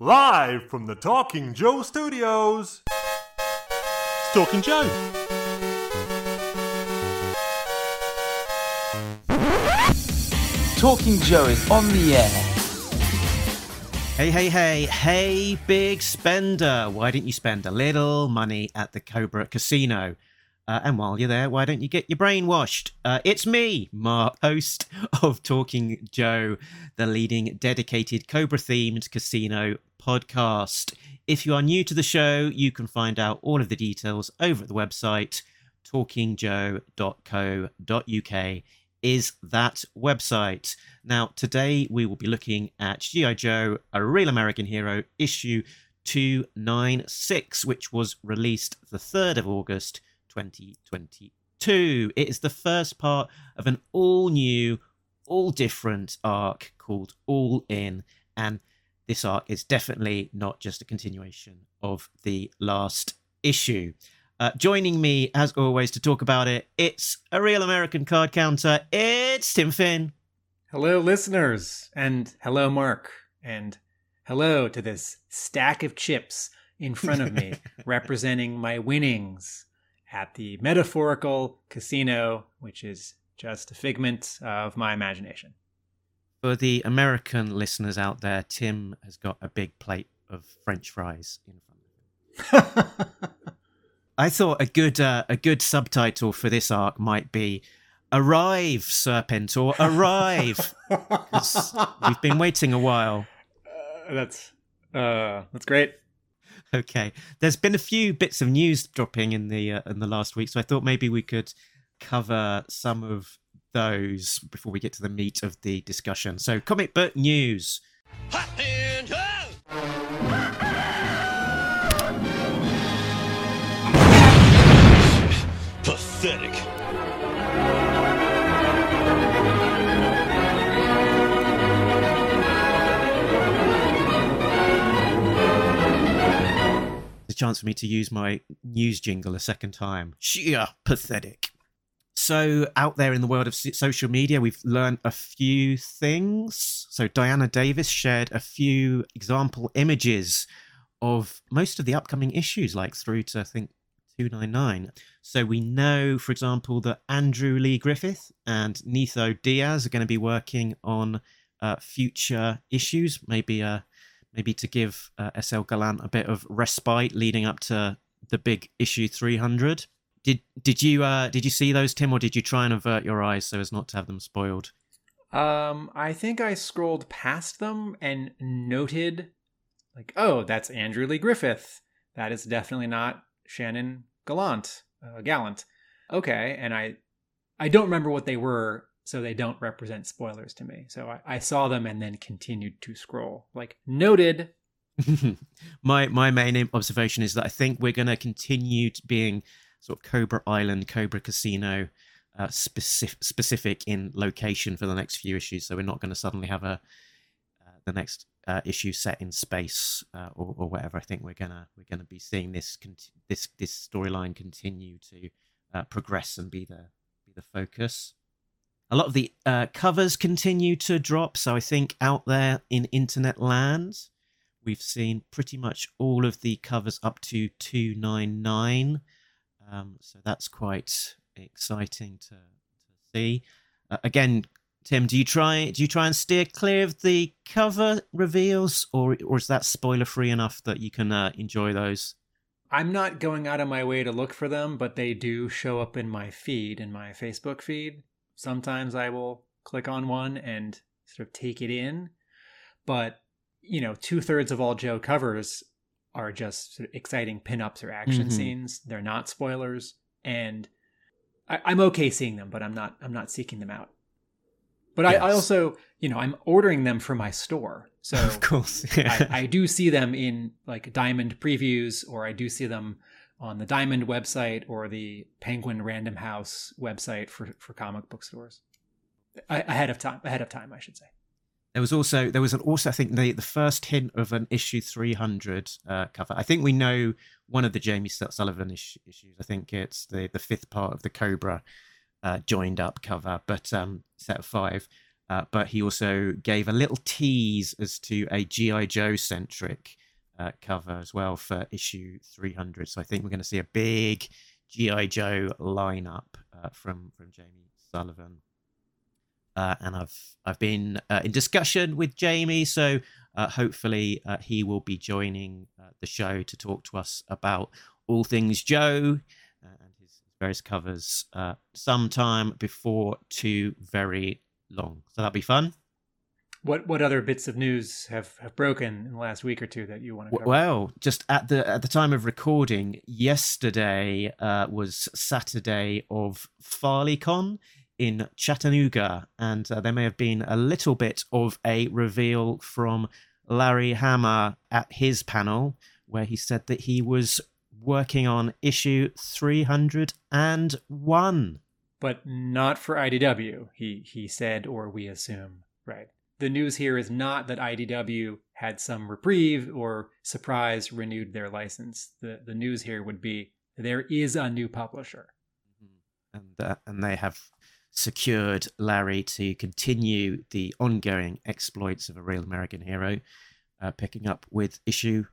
Live from the Talking Joe studios. It's Talking Joe. Talking Joe is on the air. Hey, hey, hey, hey, big spender. Why didn't you spend a little money at the Cobra Casino? Uh, and while you're there, why don't you get your brain washed? Uh, it's me, Mark, host of Talking Joe, the leading dedicated Cobra themed casino podcast. If you are new to the show, you can find out all of the details over at the website talkingjoe.co.uk is that website. Now, today we will be looking at G.I. Joe, A Real American Hero, issue 296, which was released the 3rd of August 2022. It is the first part of an all new, all different arc called All In, and this arc is definitely not just a continuation of the last issue. Uh, joining me, as always, to talk about it, it's a real American card counter. It's Tim Finn. Hello, listeners, and hello, Mark, and hello to this stack of chips in front of me representing my winnings at the metaphorical casino, which is just a figment of my imagination. For the American listeners out there, Tim has got a big plate of French fries in front of him. I thought a good uh, a good subtitle for this arc might be "Arrive, Serpentor, Arrive." we've been waiting a while. Uh, that's uh, that's great. Okay, there's been a few bits of news dropping in the uh, in the last week, so I thought maybe we could cover some of those before we get to the meat of the discussion. So, comic book news. Pathetic. The chance for me to use my news jingle a second time. Sheer pathetic. So, out there in the world of social media, we've learned a few things. So, Diana Davis shared a few example images of most of the upcoming issues, like through to, I think, 299. So, we know, for example, that Andrew Lee Griffith and Netho Diaz are going to be working on uh, future issues, maybe uh, maybe to give uh, SL Gallant a bit of respite leading up to the big issue 300. Did did you uh, did you see those, Tim, or did you try and avert your eyes so as not to have them spoiled? Um, I think I scrolled past them and noted, like, oh, that's Andrew Lee Griffith. That is definitely not Shannon Gallant. Uh, Gallant. Okay, and I, I don't remember what they were, so they don't represent spoilers to me. So I, I saw them and then continued to scroll. Like noted. my my main observation is that I think we're going to continue to being sort of Cobra Island, Cobra Casino uh, specific specific in location for the next few issues. So we're not going to suddenly have a uh, the next uh, issue set in space uh, or, or whatever. I think we're gonna we're gonna be seeing this cont- this this storyline continue to uh, progress and be the be the focus. A lot of the uh, covers continue to drop, so I think out there in internet land, we've seen pretty much all of the covers up to two nine nine. Um, so that's quite exciting to, to see. Uh, again, Tim, do you try do you try and steer clear of the cover reveals, or or is that spoiler free enough that you can uh, enjoy those? I'm not going out of my way to look for them, but they do show up in my feed, in my Facebook feed. Sometimes I will click on one and sort of take it in. But, you know, two thirds of all Joe covers are just sort of exciting pinups or action Mhm. scenes. They're not spoilers. And I, I'm okay seeing them, but I'm not I'm not seeking them out. But I, I also, you know, I'm ordering them for my store. So of course, I, I do see them in like Diamond previews, or I do see them on the Diamond website or the Penguin Random House website for for comic book stores A- ahead of time. Ahead of time, I should say. There was also there was an, also I think the the first hint of an issue three hundred uh, cover. I think we know one of the Jamie Sullivan issues. I think it's the the fifth part of the Cobra uh, joined up cover, but um, set of five. Uh, but he also gave a little tease as to a GI Joe centric uh, cover as well for issue 300. So I think we're going to see a big GI Joe lineup uh, from from Jamie Sullivan. Uh, and I've I've been uh, in discussion with Jamie, so uh, hopefully uh, he will be joining the show to talk to us about all things Joe and his various covers sometime before too very long. So that'll be fun. What what other bits of news have, have broken in the last week or two that you want to cover? Well, just at the at the time of recording, yesterday uh, was Saturday of FarleyCon in Chattanooga, and uh, there may have been a little bit of a reveal from Larry Hama at his panel, where he said that he was working on issue three hundred and one, but not for IDW. He he said, or we assume, right? The news here is not that IDW had some reprieve or surprise renewed their license. The the news here would be there is a new publisher, mm-hmm. and uh, and they have secured Larry to continue the ongoing exploits of a real American hero, uh, picking up with issue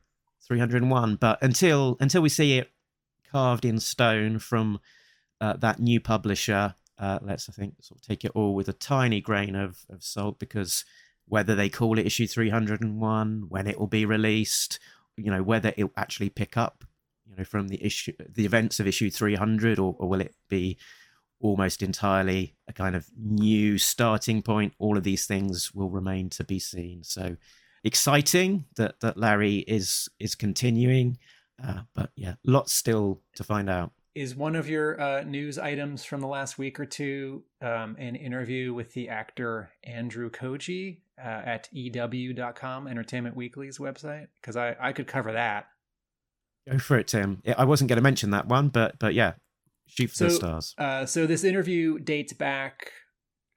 301. But until until we see it carved in stone from uh, that new publisher, uh, let's, I think, sort of take it all with a tiny grain of, of salt because whether they call it issue 301, when it will be released, you know, whether it will actually pick up, you know, from the issue, the events of issue 300, or, or will it be almost entirely a kind of new starting point? All of these things will remain to be seen. So exciting that, that Larry is is continuing. Uh, but yeah, lots still to find out is one of your uh, news items from the last week or two um, an interview with the actor Andrew Koji uh, at EW.com, Entertainment Weekly's website? Because I, I could cover that. Go for it, Tim. I wasn't going to mention that one, but but yeah, shoot for so, the stars. Uh, so this interview dates back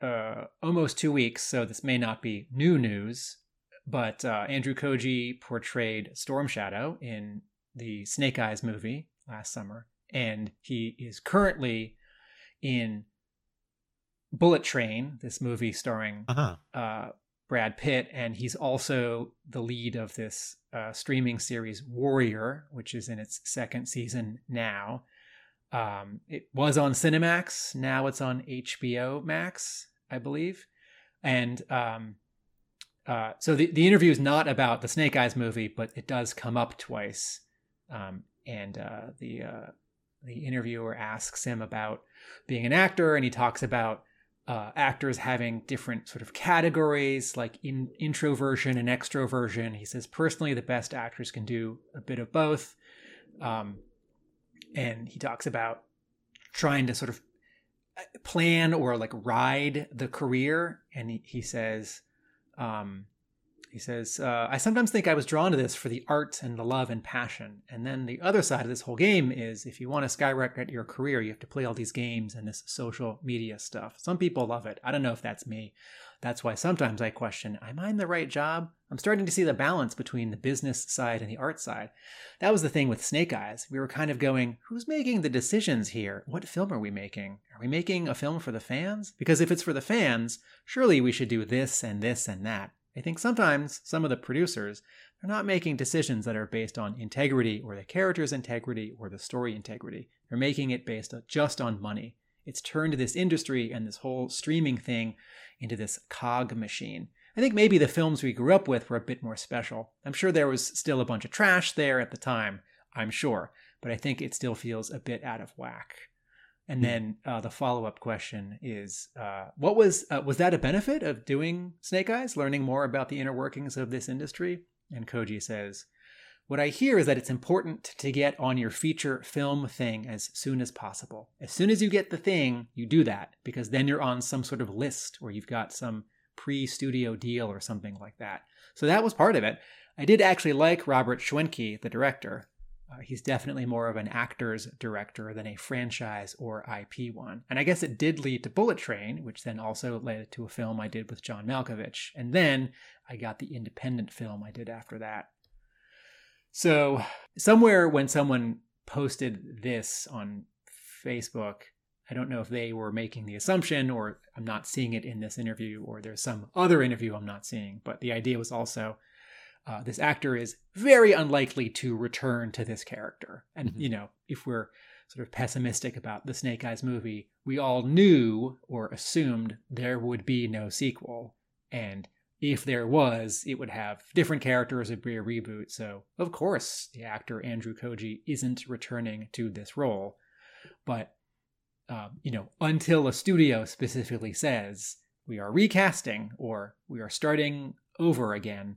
uh, almost two weeks, so this may not be new news. But uh, Andrew Koji portrayed Storm Shadow in the Snake Eyes movie last summer and he is currently in Bullet Train, this movie starring uh-huh. uh, Brad Pitt, and he's also the lead of this uh, streaming series Warrior, which is in its second season now. Um, it was on Cinemax, now it's on HBO Max, I believe, and um, uh, so the the interview is not about the Snake Eyes movie, but it does come up twice, um, and uh, the uh, the interviewer asks him about being an actor, and he talks about uh, actors having different sort of categories like in introversion and extroversion. He says personally, the best actors can do a bit of both, um, and he talks about trying to sort of uh, plan or like ride the career, and he, he says. Um, he says, uh, I sometimes think I was drawn to this for the art and the love and passion. And then the other side of this whole game is if you want to skyrocket your career, you have to play all these games and this social media stuff. Some people love it. I don't know if that's me. That's why sometimes I question, am I in the right job? I'm starting to see the balance between the business side and the art side. That was the thing with Snake Eyes. We were kind of going, who's making the decisions here? What film are we making? Are we making a film for the fans? Because if it's for the fans, surely we should do this and this and that. I think sometimes some of the producers are not making decisions that are based on integrity or the character's integrity or the story integrity. They're making it based just on money. It's turned this industry and this whole streaming thing into this cog machine. I think maybe the films we grew up with were a bit more special. I'm sure there was still a bunch of trash there at the time, I'm sure, but I think it still feels a bit out of whack. And then uh, the follow up question is, uh, what was uh, was that a benefit of doing Snake Eyes, learning more about the inner workings of this industry? And Koji says, what I hear is that it's important to get on your feature film thing as soon as possible. As soon as you get the thing, you do that because then you're on some sort of list or you've got some pre studio deal or something like that. So that was part of it. I did actually like Robert Schwentke, the director. Uh, he's definitely more of an actor's director than a franchise or IP one. And I guess it did lead to Bullet Train, which then also led to a film I did with John Malkovich. And then I got the independent film I did after that. So, somewhere when someone posted this on Facebook, I don't know if they were making the assumption or I'm not seeing it in this interview or there's some other interview I'm not seeing, but the idea was also uh, this actor is very unlikely to return to this character. And, Mhm. you know, if we're sort of pessimistic about the Snake Eyes movie, we all knew or assumed there would be no sequel. And if there was, it would have different characters, it'd be a reboot. So, of course, the actor Andrew Koji isn't returning to this role. But, um, you know, until a studio specifically says we are recasting or we are starting over again,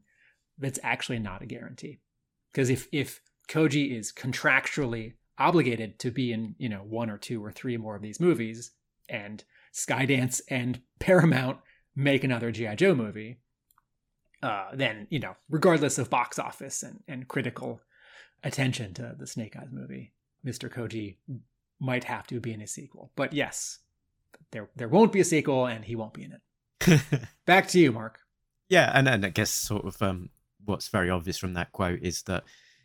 that's actually not a guarantee. Because if, if Koji is contractually obligated to be in, you know, one or two or three more of these movies, and Skydance and Paramount make another G.I. Joe movie, uh, then, you know, regardless of box office and, and critical attention to the Snake Eyes movie, Mr. Koji might have to be in a sequel. But yes, there there won't be a sequel and he won't be in it. Back to you, Mark. yeah, and, and I guess sort of um, what's very obvious from that quote is that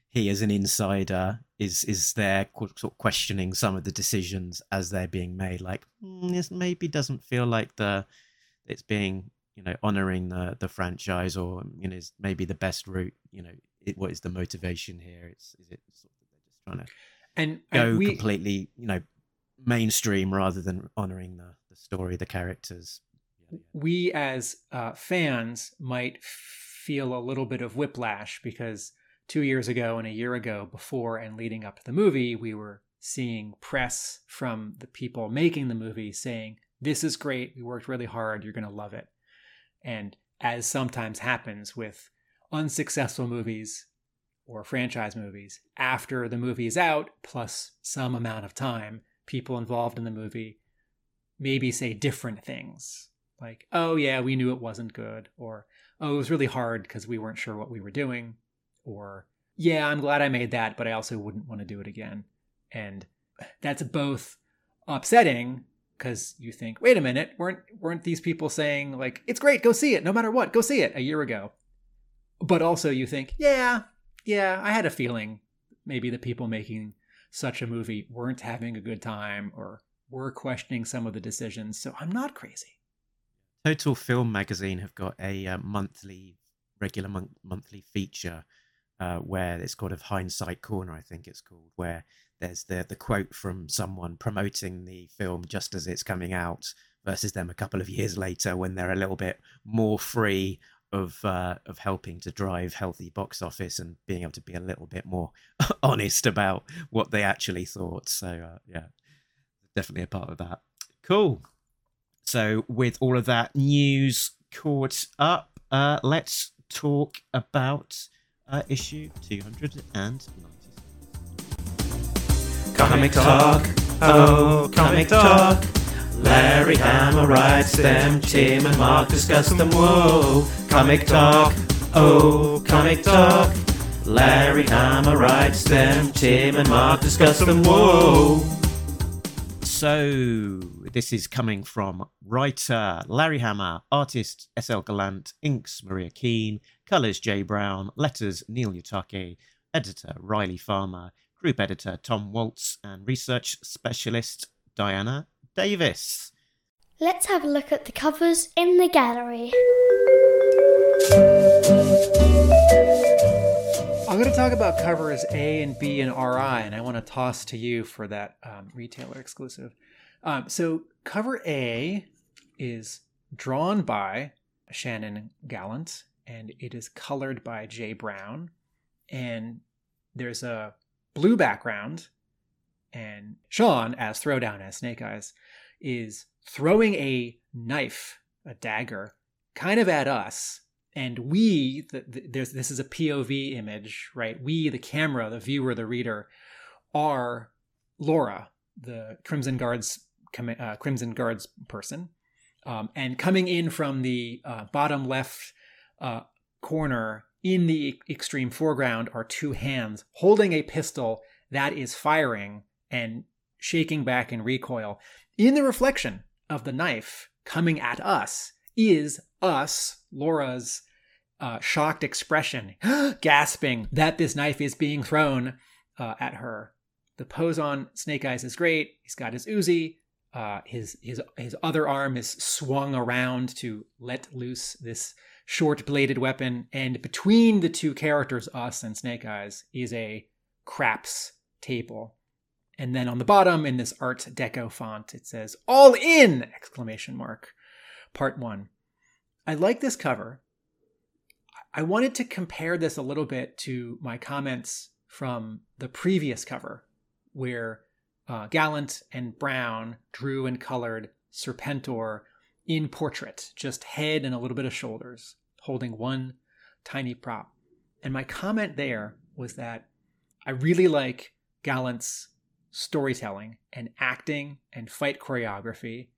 he, as an insider, is is there sort of questioning some of the decisions as they're being made. Like "Hmm, this maybe doesn't feel like the it's being you know honoring the the franchise or you know is maybe the best route. You know, it, what is the motivation here? It's is it sort of they're just trying to And, go and we completely you know mainstream rather than honoring the the story, the characters. Yeah, yeah. we as uh, fans might feel a little bit of whiplash because two years ago and a year ago, before and leading up to the movie, we were seeing press from the people making the movie saying, This is great. We worked really hard. You're going to love it. And as sometimes happens with unsuccessful movies or franchise movies, after the movie is out, plus some amount of time, people involved in the movie maybe say different things like, oh, yeah, we knew it wasn't good, or oh, it was really hard because we weren't sure what we were doing, or yeah, I'm glad I made that, but I also wouldn't want to do it again. And that's both upsetting because you think, wait a minute, weren't weren't these people saying like it's great, go see it, no matter what, go see it a year ago? But also you think, yeah, yeah, I had a feeling maybe the people making such a movie weren't having a good time or were questioning some of the decisions, so I'm not crazy. Total Film Magazine have got a uh, monthly, regular mon- monthly feature uh, where it's called of Hindsight Corner, I think it's called, where there's the the quote from someone promoting the film just as it's coming out versus them a couple of years later when they're a little bit more free of uh, of helping to drive healthy box office and being able to be a little bit more honest about what they actually thought. So uh, yeah, definitely a part of that. Cool. So, with all of that news caught up, uh, let's talk about uh, issue 296. Comic Talk, oh, Comic Talk. Larry Hama writes them, Tim and Mark discuss them, whoa. Comic Talk, oh, Comic Talk. Larry Hama writes them, Tim and Mark discuss them, whoa. So, this is coming from writer Larry Hama, artist SL Gallant, inks Maria Keane, colours Jay Brown, letters Neil Uyetake, editor Riley Farmer, group editor Tom Waltz, and research specialist Diana Davis. Let's have a look at the covers in the gallery. I'm going to talk about covers A and B and RI, and I want to toss to you for that um, retailer exclusive. Um, so, cover A is drawn by Shannon Gallant, and it is colored by Jay Brown. And there's a blue background, and Sean, as Throwdown as Snake Eyes, is throwing a knife, a dagger, kind of at us and we the, the, there's this is a pov image right? We the camera the viewer the reader are laura the crimson guards uh, crimson guards person um, and coming in from the uh, bottom left uh, corner in the extreme foreground are two hands holding a pistol that is firing and shaking back in recoil in the reflection of the knife coming at us is us, Laura's uh, shocked expression, gasping that this knife is being thrown uh, at her. The pose on Snake Eyes is great. He's got his Uzi. Uh, his his his other arm is swung around to let loose this short bladed weapon, and between the two characters, us and Snake Eyes, is a craps table. And then on the bottom, in this Art Deco font, it says "All in!" exclamation mark. Part one. I like this cover. I wanted to compare this a little bit to my comments from the previous cover, where uh, Gallant and Brown drew and colored Serpentor in portrait, just head and a little bit of shoulders, holding one tiny prop. And my comment there was that I really like Gallant's storytelling and acting and fight choreography.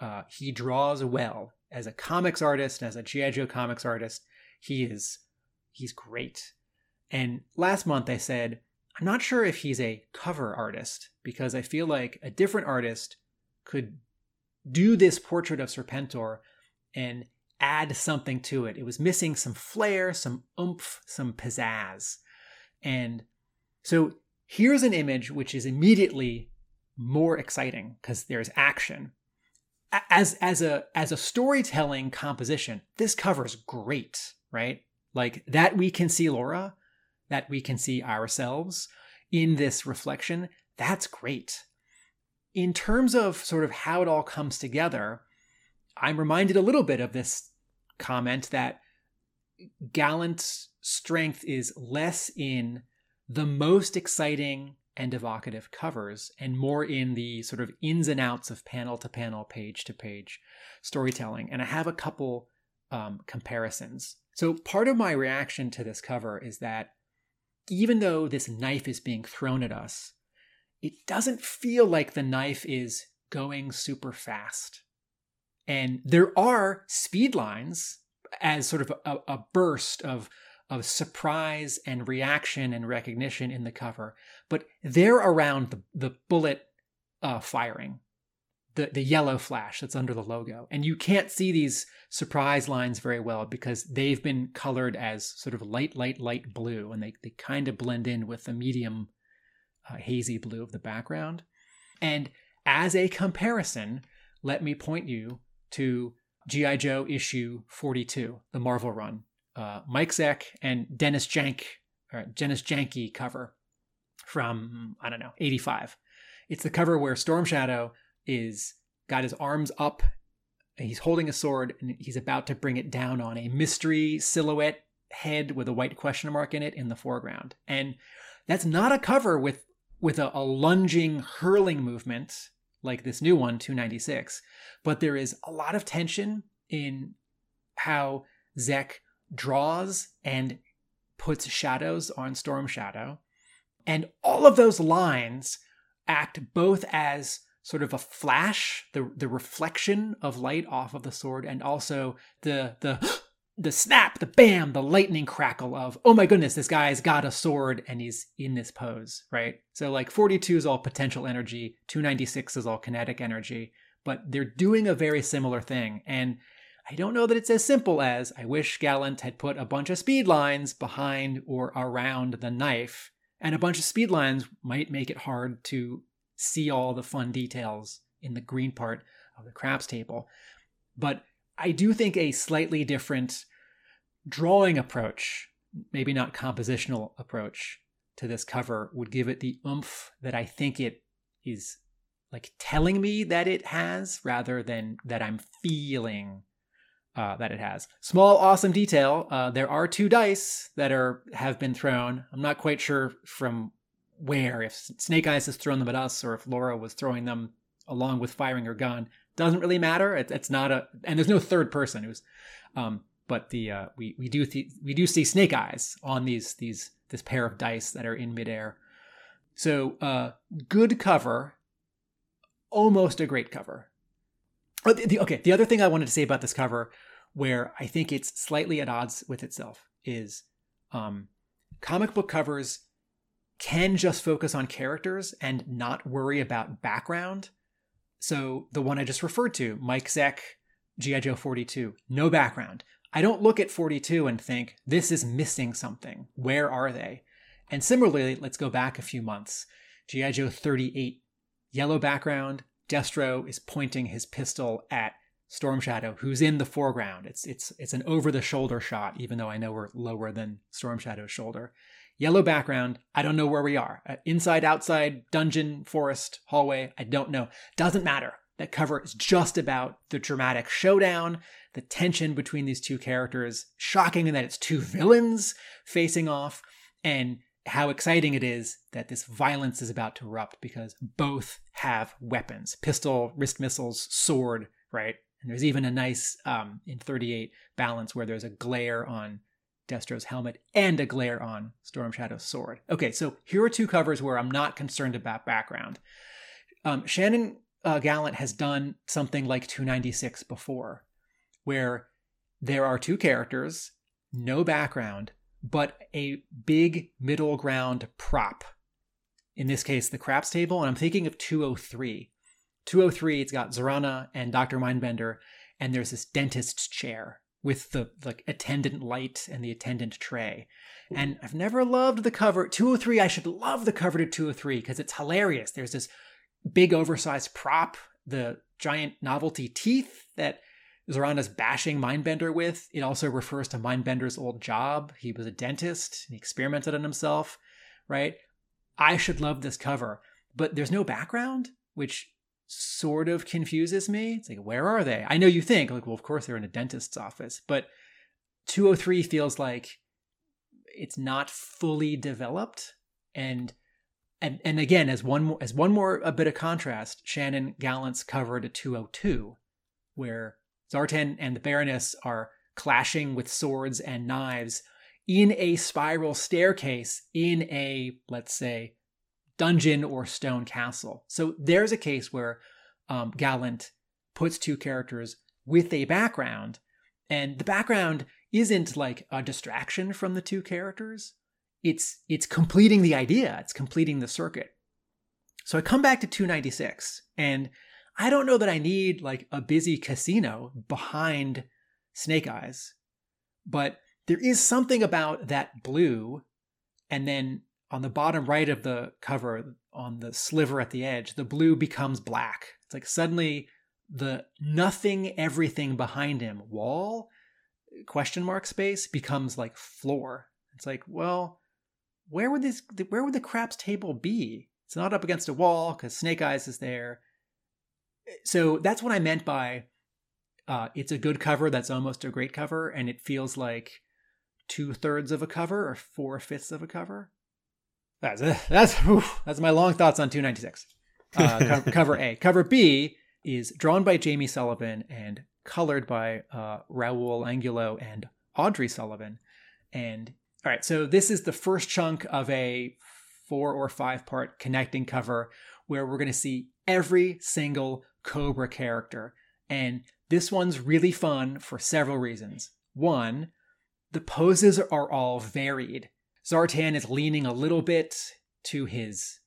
Uh, he draws well as a comics artist, as a G.I. Joe comics artist. He is he's great. And last month I said, I'm not sure if he's a cover artist because I feel like a different artist could do this portrait of Serpentor and add something to it. It was missing some flair, some oomph, some pizzazz. And so here's an image which is immediately more exciting because there's action. As as a as a storytelling composition, this covers great, right? Like that we can see Laura, that we can see ourselves in this reflection. That's great. In terms of sort of how it all comes together, I'm reminded a little bit of this comment that Gallant's strength is less in the most exciting and evocative covers and more in the sort of ins and outs of panel to panel, page to page storytelling. And I have a couple um, comparisons. So, part of my reaction to this cover is that even though this knife is being thrown at us, it doesn't feel like the knife is going super fast. And there are speed lines as sort of a, a burst of of surprise and reaction and recognition in the cover, but they're around the, the bullet uh, firing, the, the yellow flash that's under the logo. And you can't see these surprise lines very well because they've been colored as sort of light, light, light blue, and they, they kind of blend in with the medium uh, hazy blue of the background. And as a comparison, let me point you to G.I. Joe issue 42, the Marvel run, uh, Mike Zeck and Dennis Jank, or Dennis Janke cover from I don't know 85. It's the cover where Storm Shadow is got his arms up, he's holding a sword, and he's about to bring it down on a mystery silhouette head with a white question mark in it in the foreground. And that's not a cover with with a, a lunging, hurling movement like this new one, 296, but there is a lot of tension in how Zeck draws and puts shadows on Storm Shadow. And all of those lines act both as sort of a flash, the the reflection of light off of the sword, and also the the the snap, the bam, the lightning crackle of, oh my goodness, this guy's got a sword and he's in this pose, right? So like 42 is all potential energy, 296 is all kinetic energy, but they're doing a very similar thing. And I don't know that it's as simple as I wish Gallant had put a bunch of speed lines behind or around the knife, and a bunch of speed lines might make it hard to see all the fun details in the green part of the craps table. But I do think a slightly different drawing approach, maybe not compositional approach to this cover would give it the oomph that I think it is like telling me that it has rather than that I'm feeling uh, that it has. Small, awesome detail. Uh, there are two dice that are have been thrown. I'm not quite sure from where. If Snake Eyes has thrown them at us, or if Laura was throwing them along with firing her gun, doesn't really matter. It, it's not a, and there's no third person who's. Um, but the uh, we we do th- we do see Snake Eyes on these these this pair of dice that are in midair. So uh, good cover, almost a great cover. Oh, the, the, okay, the other thing I wanted to say about this cover, where I think it's slightly at odds with itself, is um, comic book covers can just focus on characters and not worry about background. So the one I just referred to, Mike Zeck, G.I. Joe 42, no background. I don't look at 42 and think, this is missing something. Where are they? And similarly, let's go back a few months. G.I. Joe 38, yellow background, Destro is pointing his pistol at Storm Shadow, who's in the foreground. It's it's it's an over the shoulder shot, even though I know we're lower than Storm Shadow's shoulder. Yellow background. I don't know where we are. Uh, inside, outside, dungeon, forest, hallway. I don't know. Doesn't matter. That cover is just about the dramatic showdown, the tension between these two characters. Shocking in that it's two villains facing off, and how exciting it is that this violence is about to erupt because both have weapons pistol, wrist missiles, sword, right? And there's even a nice, um, in 38 balance where there's a glare on Destro's helmet and a glare on Storm Shadow's sword. Okay, so here are two covers where I'm not concerned about background. Um, Shannon uh, Gallant has done something like 296 before, where there are two characters, no background, but a big middle ground prop. In this case, the craps table, and I'm thinking of 203. 203, it's got Zarana and Dr. Mindbender, and there's this dentist's chair with the like attendant light and the attendant tray. And I've never loved the cover. 203, I should love the cover to 203 because it's hilarious. There's this big oversized prop, the giant novelty teeth that Zarana's bashing Mindbender with. It also refers to Mindbender's old job. He was a dentist, he experimented on himself, right? I should love this cover, but there's no background, which sort of confuses me. It's like, where are they? I know you think, like, well, of course they're in a dentist's office, but 203 feels like it's not fully developed. And and and again, as one more as one more a bit of contrast, Shannon Gallant's cover to 202, where Zartan and the Baroness are clashing with swords and knives in a spiral staircase in a, let's say, dungeon or stone castle. So there's a case where um, Gallant puts two characters with a background, and the background isn't like a distraction from the two characters. It's it's completing the idea. It's completing the circuit. So I come back to 296, and I don't know that I need like a busy casino behind Snake Eyes, but there is something about that blue and then on the bottom right of the cover on the sliver at the edge the blue becomes black. It's like suddenly the nothing everything behind him wall question mark space becomes like floor. It's like well where would this where would the craps table be? It's not up against a wall because snake eyes is there so that's what i meant by uh, it's a good cover that's almost a great cover and it feels like two-thirds of a cover or four-fifths of a cover that's that's that's my long thoughts on 296. Uh, cover, cover, A. Cover B is drawn by Jamie Sullivan and colored by uh, Raul Angulo and Audrey Sullivan. And all right, so this is the first chunk of a four or five part connecting cover where we're going to see every single Cobra character. And this one's really fun for several reasons. One, the poses are all varied. Zartan is leaning a little bit to his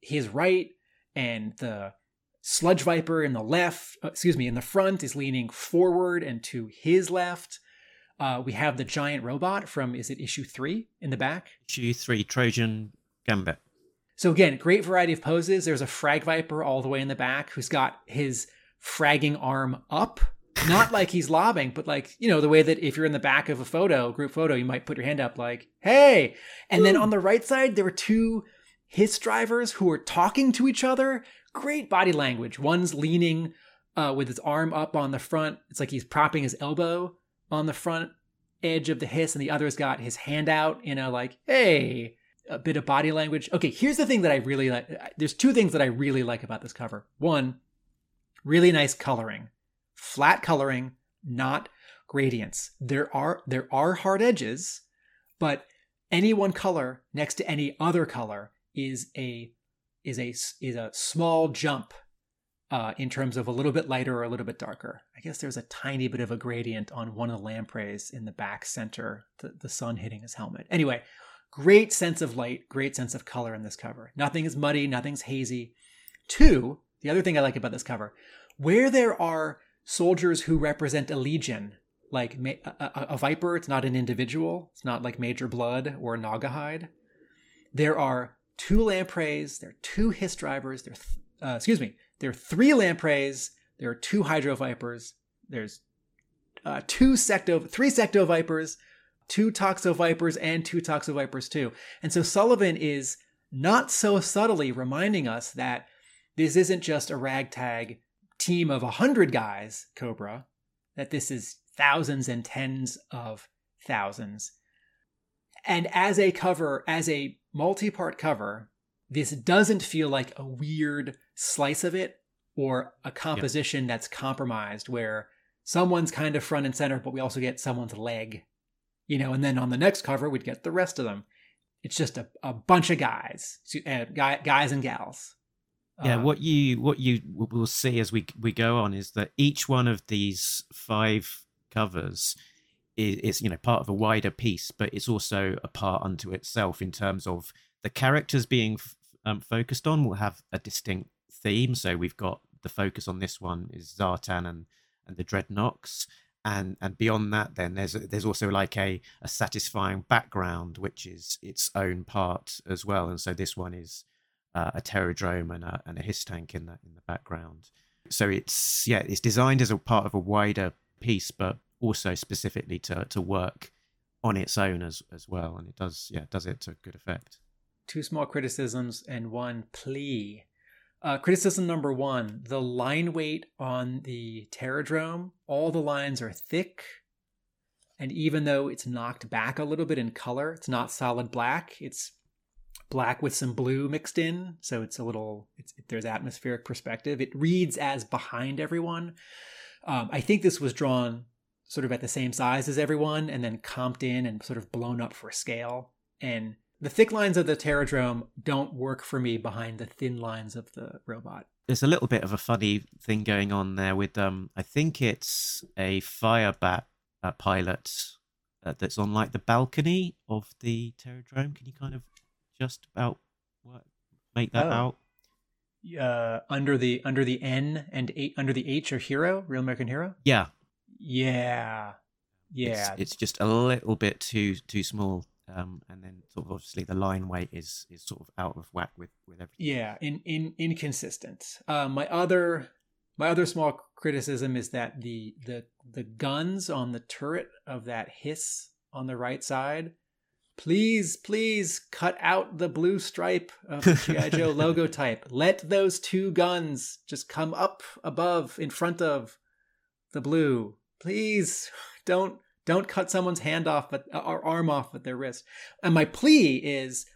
his right, and the Sludge Viper in the left, uh, excuse me, in the front is leaning forward and to his left. Uh, we have the giant robot from is it issue three in the back? Issue three, Trojan Gambit. So again, great variety of poses. There's a Frag Viper all the way in the back who's got his fragging arm up not like he's lobbing, but like, you know, the way that if you're in the back of a photo, group photo, you might put your hand up like, hey. And Ooh. then on the right side, there were two HISS drivers who were talking to each other. Great body language. One's leaning uh, with his arm up on the front. It's like he's propping his elbow on the front edge of the hiss, and the other's got his hand out in a like, hey, a bit of body language. Okay, here's the thing that I really like. There's two things that I really like about this cover. One, really nice coloring flat coloring, not gradients. There are there are hard edges, but any one color next to any other color is a is a is a small jump uh, in terms of a little bit lighter or a little bit darker. I guess there's a tiny bit of a gradient on one of the lampreys in the back center, the, the sun hitting his helmet. Anyway, great sense of light, great sense of color in this cover. Nothing is muddy, nothing's hazy. Two, the other thing I like about this cover, where there are soldiers who represent a legion, like a, a, a, viper. It's not an individual. It's not like Major Blood or Naugahyde. There are two lampreys. There are two HISS drivers. There, uh, excuse me. there are three lampreys, there are two hydro vipers, there's uh, two secto, three secto vipers, two toxo vipers, and two toxo vipers too. And so Sullivan is not so subtly reminding us that this isn't just a ragtag team of a hundred guys, Cobra, that this is thousands and tens of thousands. And as a cover, as a multi part cover, this doesn't feel like a weird slice of it or a composition yeah. that's compromised where someone's kind of front and center, but we also get someone's leg, you know, and then on the next cover, we'd get the rest of them. It's just a, a bunch of guys, uh, guy, guys and gals. Yeah, um, what you what you will see as we we go on is that each one of these five covers is, is you know part of a wider piece, but it's also a part unto itself in terms of the characters being um, focused on will have a distinct theme. So we've got the focus on this one is Zartan and and the Dreadnoks. And and beyond that, then there's a, there's also like a, a satisfying background, which is its own part as well. And so this one is uh, a Terrordrome and a and a HISS tank in the in the background. So it's yeah, it's designed as a part of a wider piece, but also specifically to to work on its own as as well, and it does yeah does it to good effect. Two small criticisms and one plea. Uh, criticism number one the line weight on the Terrordrome, all the lines are thick. And even though it's knocked back a little bit in color, it's not solid black. It's black with some blue mixed in. So it's a little, it's, there's atmospheric perspective. It reads as behind everyone. Um, I think this was drawn sort of at the same size as everyone and then comped in and sort of blown up for scale. And the thick lines of the Terrordrome don't work for me behind the thin lines of the robot. There's a little bit of a funny thing going on there with um I think it's a Firebat uh, pilot uh, that's on like the balcony of the Terrordrome. Can you kind of just about what make that oh. out? Uh, under the under the N and eight under the H or hero, real American hero. Yeah, yeah, yeah. It's, it's just a little bit too too small um, and then sort of obviously the line weight is is sort of out of whack with with everything. Yeah, in, in inconsistent. Uh, my other my other small criticism is that the the the guns on the turret of that hiss on the right side. Please, please cut out the blue stripe of the GI Joe logo type. Let those two guns just come up above in front of the blue. Please don't don't cut someone's hand off but, uh, or arm off at their wrist. And my plea is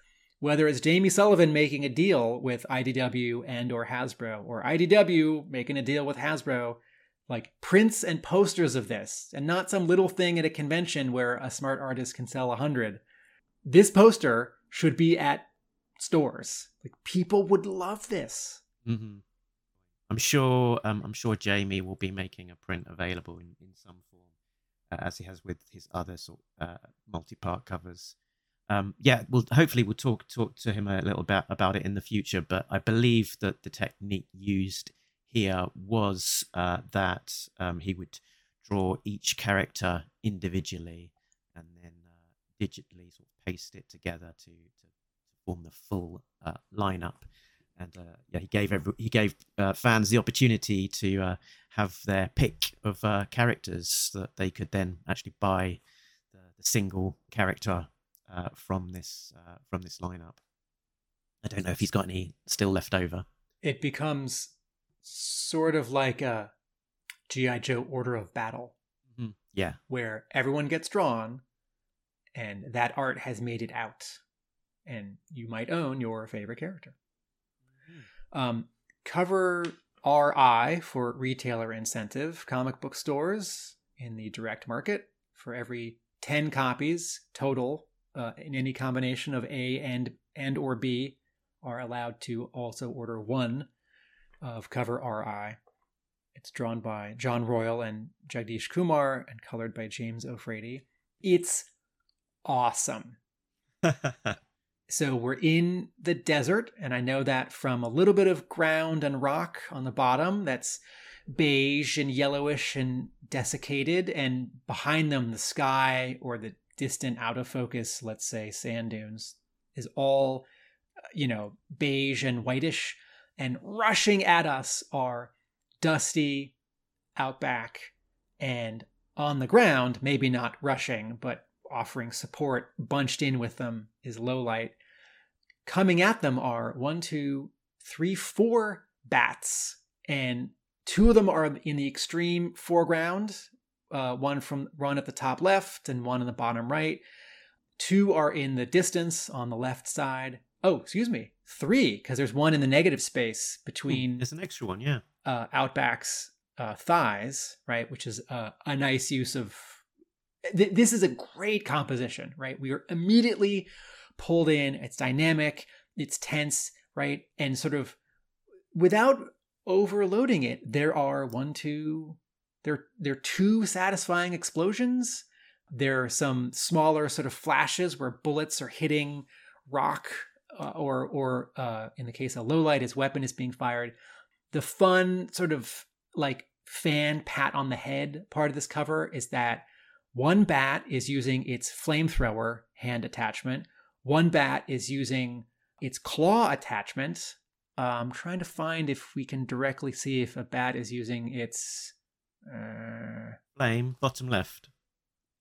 whether it's Jamie Sullivan making a deal with IDW and or Hasbro or IDW making a deal with Hasbro like prints and posters of this and not some little thing at a convention where a smart artist can sell a hundred. This poster should be at stores. Like people would love this. Mm-hmm. I'm sure. Um, I'm sure Jamie will be making a print available in, in some form as he has with his other sort uh, multi-part covers. Um, yeah, well, hopefully we'll talk talk to him a little bit about it in the future. But I believe that the technique used here was uh, that um, he would draw each character individually and then uh, digitally sort of paste it together to, to, to form the full uh, lineup and uh, yeah, he gave every, he gave uh, fans the opportunity to uh, have their pick of uh, characters that they could then actually buy the, the single character uh, from this uh, from this lineup. I don't know if he's got any still left over. It becomes sort of like a GI Joe Order of Battle. Mm-hmm. Yeah, where everyone gets drawn, and that art has made it out, and you might own your favorite character. Um, cover RI for retailer incentive, comic book stores in the direct market for every 10 copies total uh, in any combination of A and and or B are allowed to also order one of cover RI. It's drawn by John Royle and Jagdish Kumar and colored by James O'Frady. It's awesome. So we're in the desert, and I know that from a little bit of ground and rock on the bottom that's beige and yellowish and desiccated, and behind them, the sky or the distant out of focus, let's say sand dunes, is all, uh, you know, beige and whitish. And rushing at us are Dusty, Outback, and on the ground, maybe not rushing, but offering support, bunched in with them is Lowlight. Coming at them are one, two, three, four bats, and two of them are in the extreme foreground. Uh, one from one at the top left and one in the bottom right. Two are in the distance on the left side. Oh, excuse me, three because there's one in the negative space between There's an extra one, yeah. uh, Outback's uh, thighs, right? Which is uh, a nice use of. Th- this is a great composition, right? We are immediately pulled in. It's dynamic, it's tense, right? And sort of without overloading it, there are one, two, there, there are two satisfying explosions. There are some smaller sort of flashes where bullets are hitting rock, uh, or or uh, in the case of Lowlight, his weapon is being fired. The fun sort of like fan pat on the head part of this cover is that one bat is using its flamethrower hand attachment. One bat is using its claw attachment. Uh, I'm trying to find if we can directly see if a bat is using its. Uh, Flame, bottom left.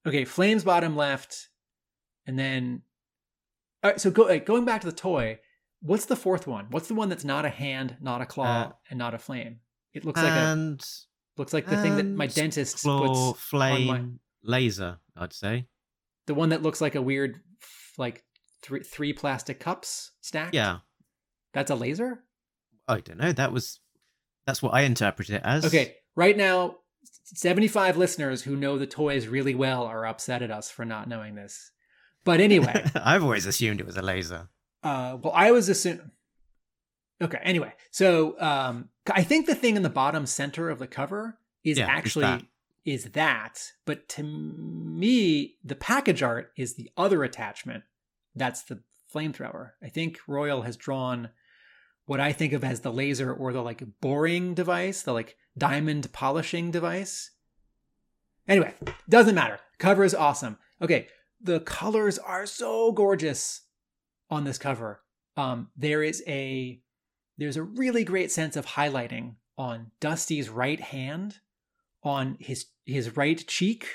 okay, flames bottom left, and then. All right, so go, going back to the toy, what's the fourth one? What's the one that's not a hand, not a claw, Uh, and not a flame? It looks like a looks like the thing that my and dentist claw, puts flame, my- laser, I'd say. the one that looks like a weird like three three plastic cups stacked. Yeah. that's a laser. I don't know. That was that's what I interpreted it as. Okay, right now, seventy five listeners who know the toys really well are upset at us for not knowing this. But anyway, I've always assumed it was a laser. uh, well, I was assuming. Okay, anyway, so um, I think the thing in the bottom center of the cover is Yeah, actually that. is that, but to me, the package art is the other attachment. That's the flamethrower. I think Royle has drawn what I think of as the laser or the like boring device, the like diamond polishing device. Anyway, doesn't matter. Cover is awesome. Okay, the colors are so gorgeous on this cover. Um, there is a there's a really great sense of highlighting on Dusty's right hand, on his his right cheek,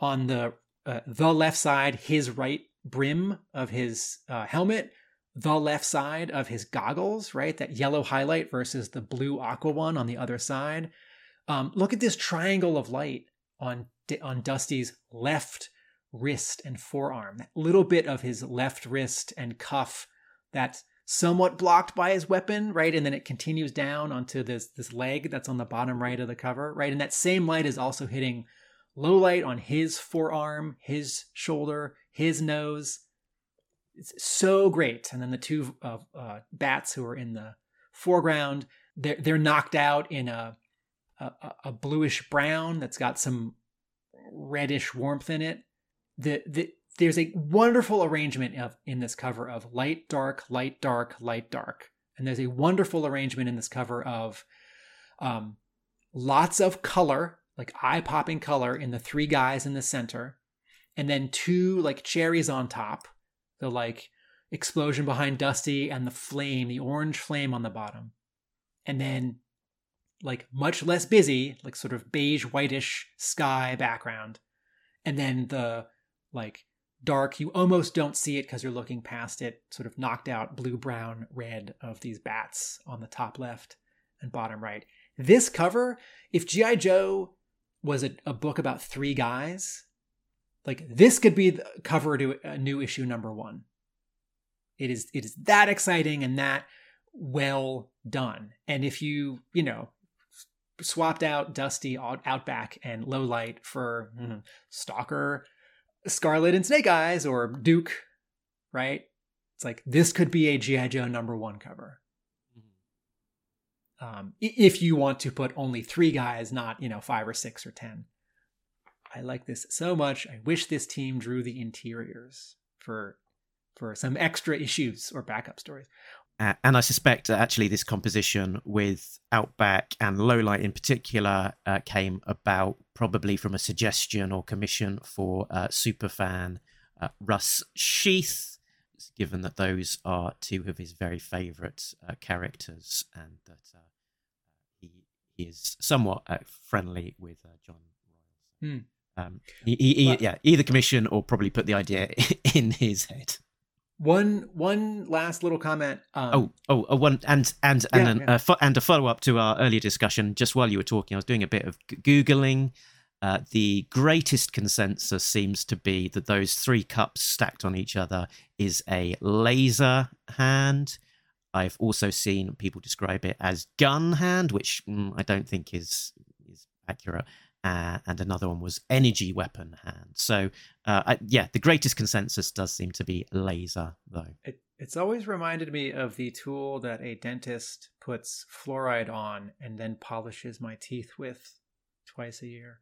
on the uh, the left side, his right brim of his uh, helmet, the left side of his goggles, right? That yellow highlight versus the blue aqua one on the other side. Um, look at this triangle of light on on Dusty's left wrist and forearm. That little bit of his left wrist and cuff that's somewhat blocked by his weapon, right? And then it continues down onto this this leg that's on the bottom right of the cover, right? And that same light is also hitting low light on his forearm, his shoulder, his nose. It's so great. And then the two uh, uh, bats who are in the foreground, they're they're knocked out in a a, a bluish brown that's got some reddish warmth in it. The the there's a wonderful arrangement of in this cover of light dark light dark light dark and there's a wonderful arrangement in this cover of um, lots of color like eye popping color in the three guys in the center and then two like cherries on top the like explosion behind dusty and the flame the orange flame on the bottom. And then like much less busy like sort of beige whitish sky background. And then the like dark you almost don't see it because you're looking past it sort of knocked out blue brown red of these bats on the top left and bottom right. This cover if gi joe was a, a book about three guys like this could be the cover to a new issue number one it is it is that exciting and that well done and if you you know swapped out dusty outback and low light for mm, stalker Scarlet and Snake Eyes or Duke, right? It's like this could be a GI Joe number one cover. Um, if you want to put only three guys, not you know five or six or ten. I like this so much. I wish this team drew the interiors for for some extra issues or backup stories. Uh, and I suspect that actually this composition with Outback and Lowlight in particular uh, came about probably from a suggestion or commission for uh, superfan uh, Russ Sheath, given that those are two of his very favourite uh, characters, and that uh, he, is somewhat uh, friendly with uh, John. Hmm. Um, he, he, he- yeah, either commission or probably put the idea in his head. One one last little comment. Um, Oh, oh, oh, one and and and Yeah, an, yeah. Uh, fo- and a follow up to our earlier discussion. Just while you were talking, I was doing a bit of g- googling. Uh, the greatest consensus seems to be that those three cups stacked on each other is a laser hand. I've also seen people describe it as gun hand, which mm, I don't think is is accurate. Uh, and another one was energy weapon hand. So, uh, I, yeah, the greatest consensus does seem to be laser, though. It, it's always reminded me of the tool that a dentist puts fluoride on and then polishes my teeth with twice a year.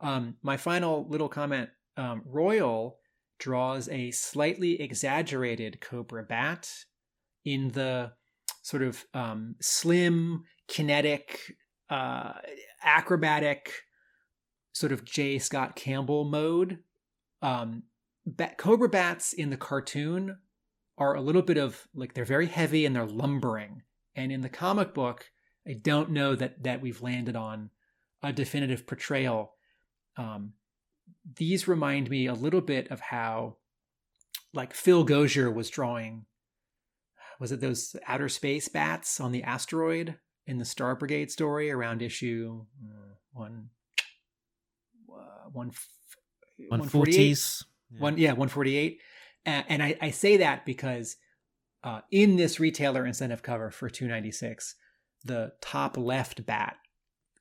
Um, my final little comment um, Royle draws a slightly exaggerated Cobra Bat in the sort of um, slim, kinetic, uh, acrobatic, sort of J. Scott Campbell mode. Um, bat- Cobra Bats in the cartoon are a little bit of like they're very heavy and they're lumbering. And in the comic book, I don't know that that we've landed on a definitive portrayal. Um, these remind me a little bit of how, like Phil Gosier was drawing. Was it those outer space bats on the asteroid in the Star Brigade story around issue uh, one, uh, one, f- 148? Yeah. One, yeah, 148. And, and I, I say that because uh, in this retailer incentive cover for 296, the top left bat,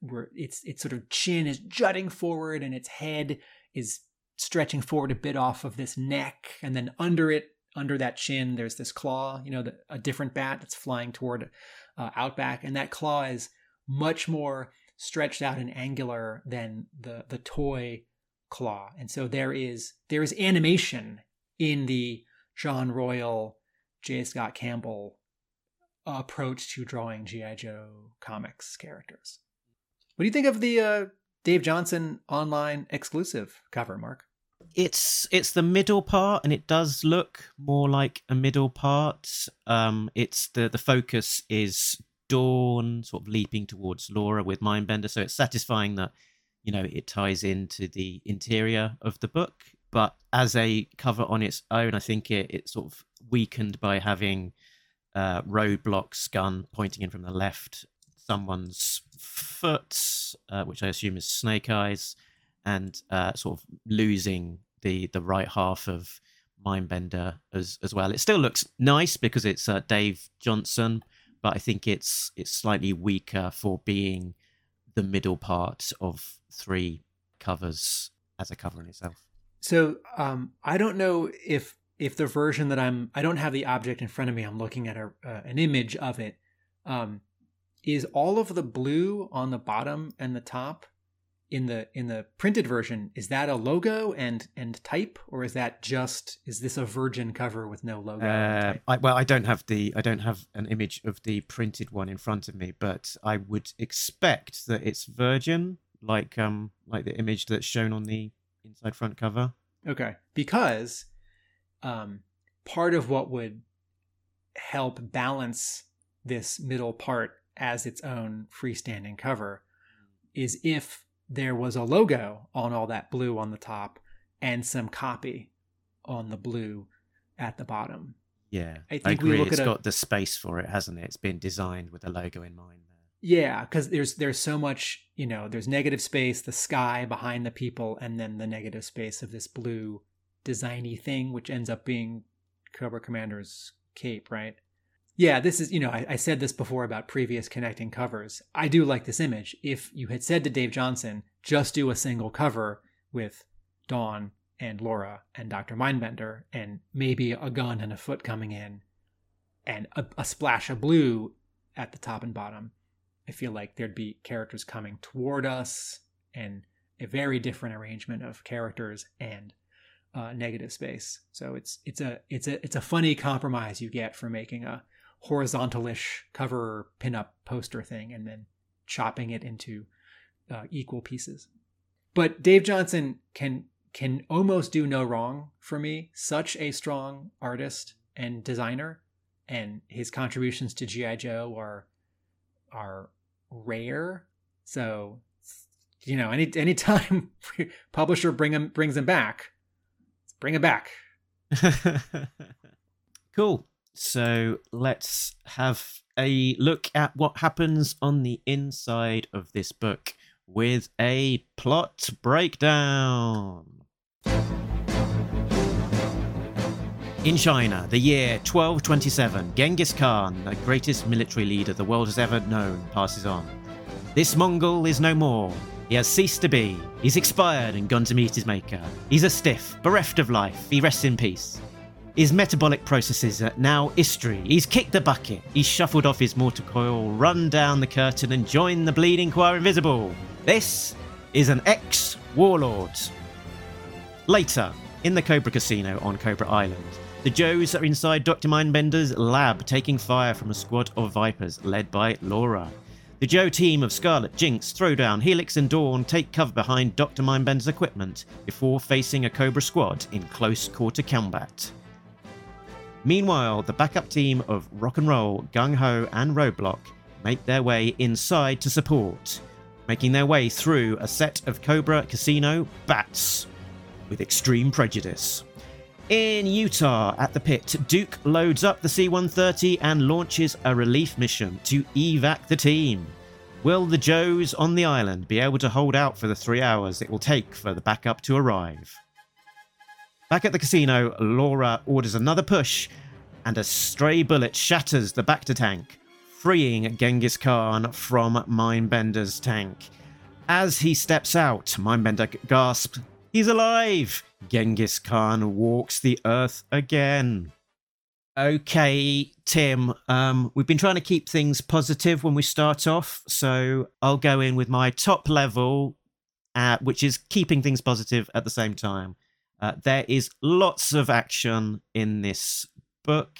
where its its sort of chin is jutting forward and its head is stretching forward a bit off of this neck, and then under it, under that chin, there's this claw. You know, the, a different bat that's flying toward uh, outback, and that claw is much more stretched out and angular than the the toy claw. And so there is there is animation in the john Royle j. Scott campbell approach to drawing gi joe comics characters. What do you think of the uh, dave johnson online exclusive cover mark it's it's the middle part and it does look more like a middle part. Um it's the the focus is dawn sort of leaping towards laura with mindbender. So it's satisfying that you know it ties into the interior of the book. But as a cover on its own i think it it's sort of weakened by having uh roadblocks gun pointing in from the left someone's foot uh, which i assume is snake eyes and uh, sort of losing the the right half of Mindbender as as well. It still looks nice because it's uh, Dave Johnson, but I think it's it's slightly weaker for being the middle part of three covers as a cover in itself. so um i don't know if if the version that i'm i don't have the object in front of me i'm looking at a, uh, an image of it um is all of the blue on the bottom and the top in the in the printed version is that a logo and and type or is that just is this a virgin cover with no logo Uh. I, well, I don't have the I don't have an image of the printed one in front of me, but I would expect that it's Virgin, like um like the image that's shown on the inside front cover. Okay. Because um, part of what would help balance this middle part as its own freestanding cover is if there was a logo on all that blue on the top and some copy on the blue at the bottom. Yeah, I I, agree. It's at a- got the space for it, hasn't it? It's been designed with a logo in mind. There. Yeah, because there's there's so much, you know, there's negative space, the sky behind the people, and then the negative space of this blue designy thing, which ends up being Cobra Commander's cape, right? Yeah, this is, you know, I, I said this before about previous connecting covers. I do like this image. If you had said to Dave Johnson, just do a single cover with Dawn and Laura and Dr. Mindbender and maybe a gun and a foot coming in and a, a splash of blue at the top and bottom, I feel like there'd be characters coming toward us and a very different arrangement of characters and uh, negative space. So it's it's a it's a it's a funny compromise you get for making a horizontalish cover pinup poster thing and then chopping it into uh, equal pieces. But Dave Johnson can can almost do no wrong for me. Such a strong artist and designer, and his contributions to GI Joe are are rare. So, you know, any anytime publisher bring him brings him back, bring him back. cool. So let's have a look at what happens on the inside of this book with a plot breakdown. In China, the year 1227, Genghis Khan, the greatest military leader the world has ever known, passes on. This Mongol is no more. He has ceased to be. He's expired and gone to meet his maker. He's a stiff, bereft of life. He rests in peace. His metabolic processes are now history. He's kicked the bucket. He's shuffled off his mortal coil, run down the curtain, and joined the bleeding choir invisible. This is an ex warlord. Later, in the Cobra Casino on Cobra Island, the Joes are inside Dr. Mindbender's lab taking fire from a squad of Vipers led by Laura. The Joe team of Scarlet, Jinx, Throwdown, Helix, and Dawn take cover behind Dr. Mindbender's equipment before facing a Cobra squad in close quarter combat. Meanwhile, the backup team of Rock and Roll, Gung Ho, and Roadblock make their way inside to support, making their way through a set of Cobra Casino bats with extreme prejudice. In Utah, at the pit, Duke loads up the C 130 and launches a relief mission to evac the team. Will the Joes on the island be able to hold out for the three hours it will take for the backup to arrive? Back at the casino, Laura orders another push, and a stray bullet shatters the Bacta tank, freeing Genghis Khan from Mindbender's tank. As he steps out, Mindbender gasps, He's alive! Genghis Khan walks the earth again. Okay, Tim, um, we've been trying to keep things positive when we start off, so I'll go in with my top level, uh, which is keeping things positive at the same time. Uh, there is lots of action in this book.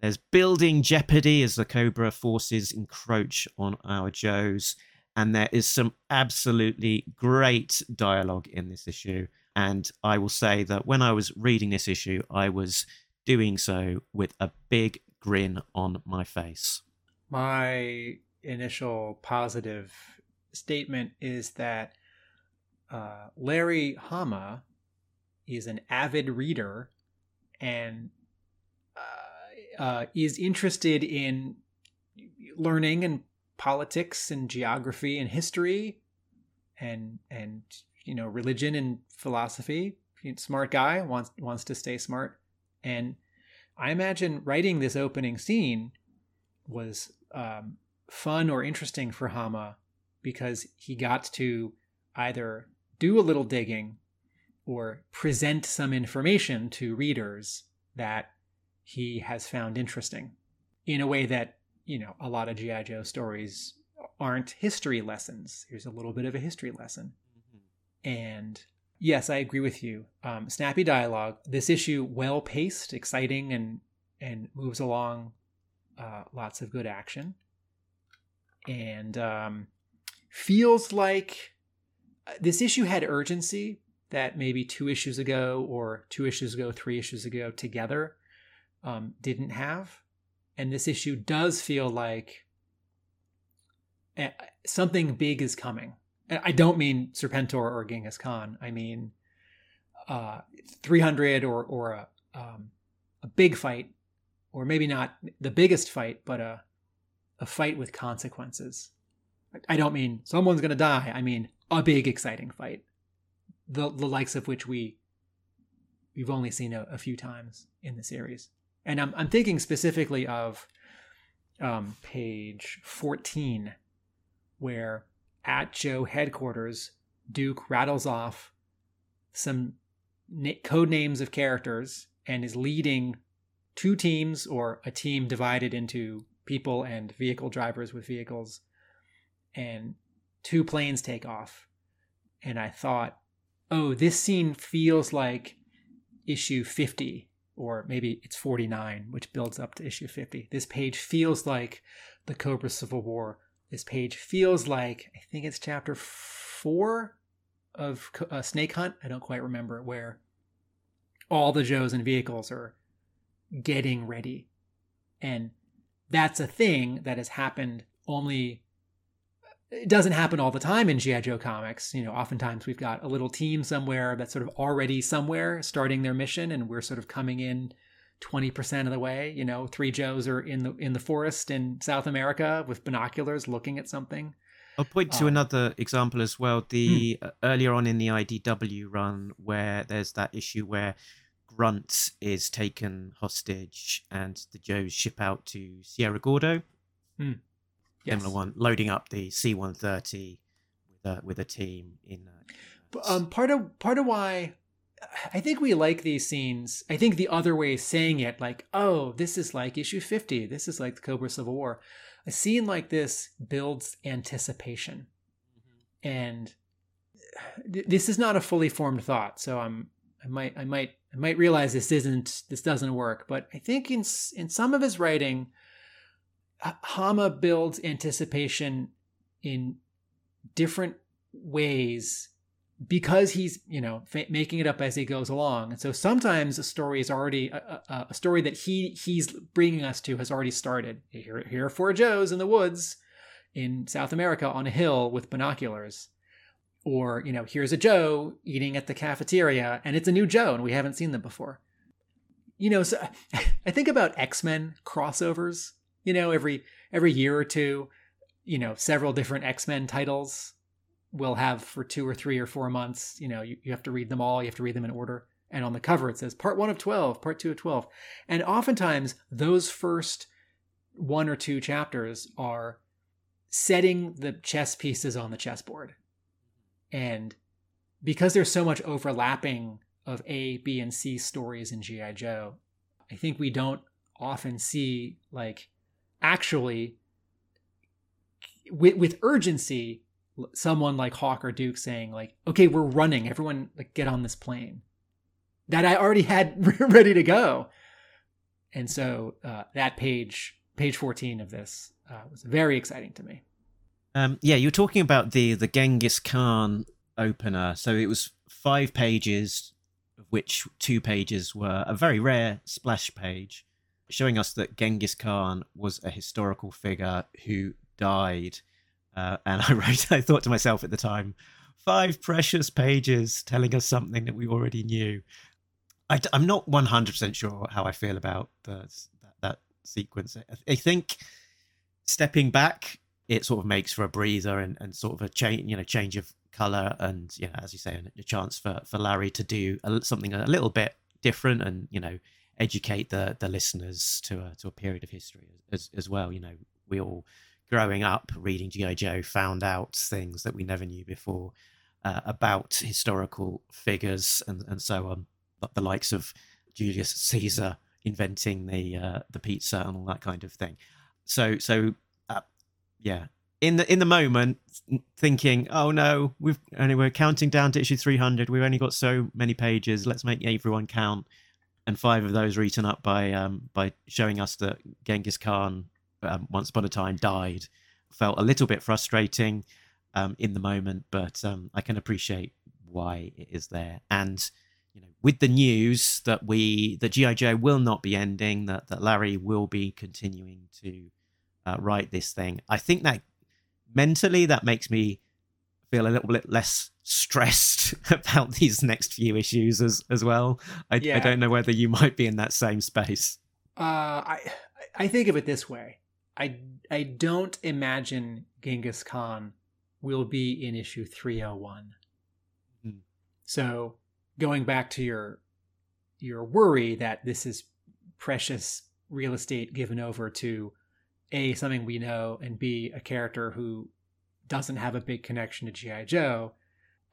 There's building jeopardy as the Cobra forces encroach on our Joes, and there is some absolutely great dialogue in this issue. And I will say that when I was reading this issue, I was doing so with a big grin on my face. My initial positive statement is that uh, Larry Hama is an avid reader and uh, uh, is interested in learning and politics and geography and history and and you know religion and philosophy. Smart guy wants wants to stay smart, and I imagine writing this opening scene was um, fun or interesting for Hama because he got to either do a little digging or present some information to readers that he has found interesting in a way that you know a lot of gi joe stories aren't history lessons. Here's a little bit of a history lesson. Mm-hmm. and yes i agree with you. Um, snappy dialogue. This issue well paced exciting and and moves along uh, lots of good action. And um, feels like uh, this issue had urgency that maybe two issues ago or two issues ago, three issues ago together um, didn't have. And this issue does feel like eh, something big is coming. I don't mean Serpentor or Genghis Khan. I mean uh, 300 or or a um, a big fight, or maybe not the biggest fight, but a a fight with consequences. I don't mean someone's going to die. I mean a big, exciting fight the the likes of which we we've only seen a, a few times in the series. And I'm I'm thinking specifically of um, page 14, where at Joe headquarters, Duke rattles off some code names of characters and is leading two teams or a team divided into people and vehicle drivers with vehicles, and two planes take off. And I thought, oh, this scene feels like issue 50, or maybe it's 49, which builds up to issue 50. This page feels like the Cobra Civil War. This page feels like, I think it's chapter four of uh, Snake Hunt. I don't quite remember where all the Joes and vehicles are getting ready. And that's a thing that has happened only it doesn't happen all the time in GI Joe comics. You know, oftentimes we've got a little team somewhere that's sort of already somewhere starting their mission and we're sort of coming in 20% of the way, you know, three Joes are in the in the forest in South America with binoculars looking at something. I'll point to Um, another example as well. The uh, earlier on in the IDW run, where there's that issue where Grunt is taken hostage and the Joes ship out to Sierra Gordo. Yes. Similar one, loading up the C-130 with a with a team in. Uh, um, part of part of why I think we like these scenes. I think the other way of saying it, like, oh, this is like issue fifty. This is like the Cobra Civil War. A scene like this builds anticipation, and th- this is not a fully formed thought. So I'm, I might, I might, I might realize this isn't, this doesn't work. But I think in in some of his writing, Hama builds anticipation in different ways because he's you know making it up as he goes along. And so sometimes a story is already a, a, a story that he he's bringing us to has already started. Here, here are four joes in the woods in south america on a hill with binoculars. Or you know here's a joe eating at the cafeteria and it's a new joe and we haven't seen them before. You know so i think about x-men crossovers you know every every year or two you know several different x-men titles will have for two or three or four months. You know, you, you have to read them all, you have to read them in order. And on the cover, it says part one of 12, part two of 12. And oftentimes, those first one or two chapters are setting the chess pieces on the chessboard. And because there's so much overlapping of A, B, and C stories in G.I. Joe, I think we don't often see, like, actually, with, with urgency, someone like Hawk or Duke saying like, "Okay, we're running. Everyone like get on this plane." That I already had ready to go. And so uh, that page, page 14 of this, uh, was very exciting to me. Um, yeah, you were talking about the the Genghis Khan opener. So it was five pages, of which two pages were a very rare splash page, showing us that Genghis Khan was a historical figure who died. Uh, and I wrote, I thought to myself at the time, five precious pages telling us something that we already knew. I, am not 100% sure how I feel about the, that, that sequence. I, I think stepping back, it sort of makes for a breather and, and sort of a change, you know, change of color and, you know, as you say, a chance for, for Larry to do a, something a little bit different and, you know, educate the, the listeners to a, to a period of history as, as well. You know, we all, growing up reading G.I. Joe found out things that we never knew before uh, about historical figures and, and so on, the likes of Julius Caesar inventing the uh, the pizza and all that kind of thing. So so uh, yeah, in the in the moment, thinking, oh no, we've only we're counting down to issue three hundred. We've only got so many pages. Let's make everyone count. And five of those are eaten up by um, by showing us that Genghis Khan um, once upon a time died felt a little bit frustrating um, in the moment, but um, I can appreciate why it is there. And you know, with the news that we that GI Joe will not be ending, that that Larry will be continuing to uh, write this thing, I think that mentally that makes me feel a little bit less stressed about these next few issues as as well. I, Yeah. I don't know whether you might be in that same space. Uh, I I think of it this way. I I don't imagine Genghis Khan will be in issue 301. Hmm. So going back to your your worry that this is precious real estate given over to a something we know and b a character who doesn't have a big connection to GI Joe.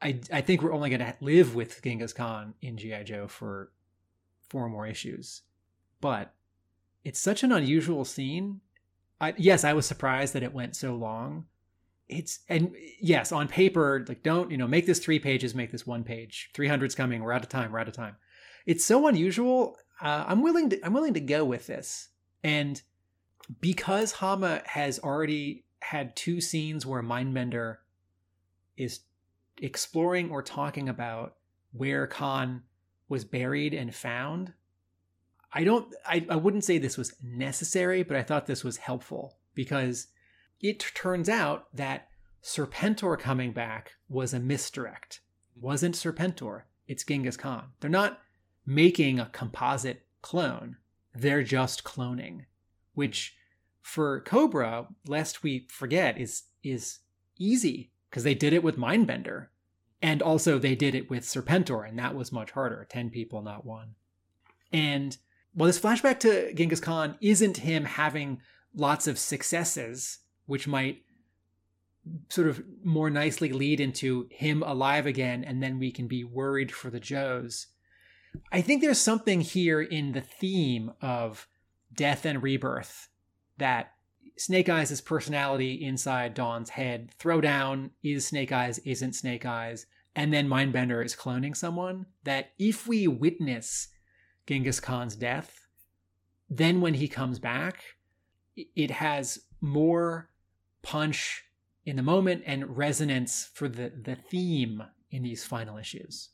I I think we're only going to live with Genghis Khan in GI Joe for four more issues. But it's such an unusual scene. I, yes, I was surprised that it went so long. It's and yes, on paper, like don't you know, make this three pages, make this one page. 300's coming. We're out of time. We're out of time. It's so unusual. Uh, I'm willing to I'm willing to go with this, and because Hama has already had two scenes where Mindbender is exploring or talking about where Khan was buried and found. I don't I, I wouldn't say this was necessary, but I thought this was helpful because it turns out that Serpentor coming back was a misdirect. Wasn't Serpentor, it's Genghis Khan. They're not making a composite clone. They're just cloning, which for Cobra, lest we forget, is is easy because they did it with Mindbender. And also they did it with Serpentor, and that was much harder. 10 people, not one. And well, this flashback to Genghis Khan isn't him having lots of successes, which might sort of more nicely lead into him alive again, and then we can be worried for the Joes. I think there's something here in the theme of death and rebirth that Snake Eyes' personality inside Dawn's head. Throwdown is Snake Eyes, isn't Snake Eyes. And then Mindbender is cloning someone. That if we witness Genghis Khan's death, then when he comes back, it has more punch in the moment and resonance for the, the theme in these final issues.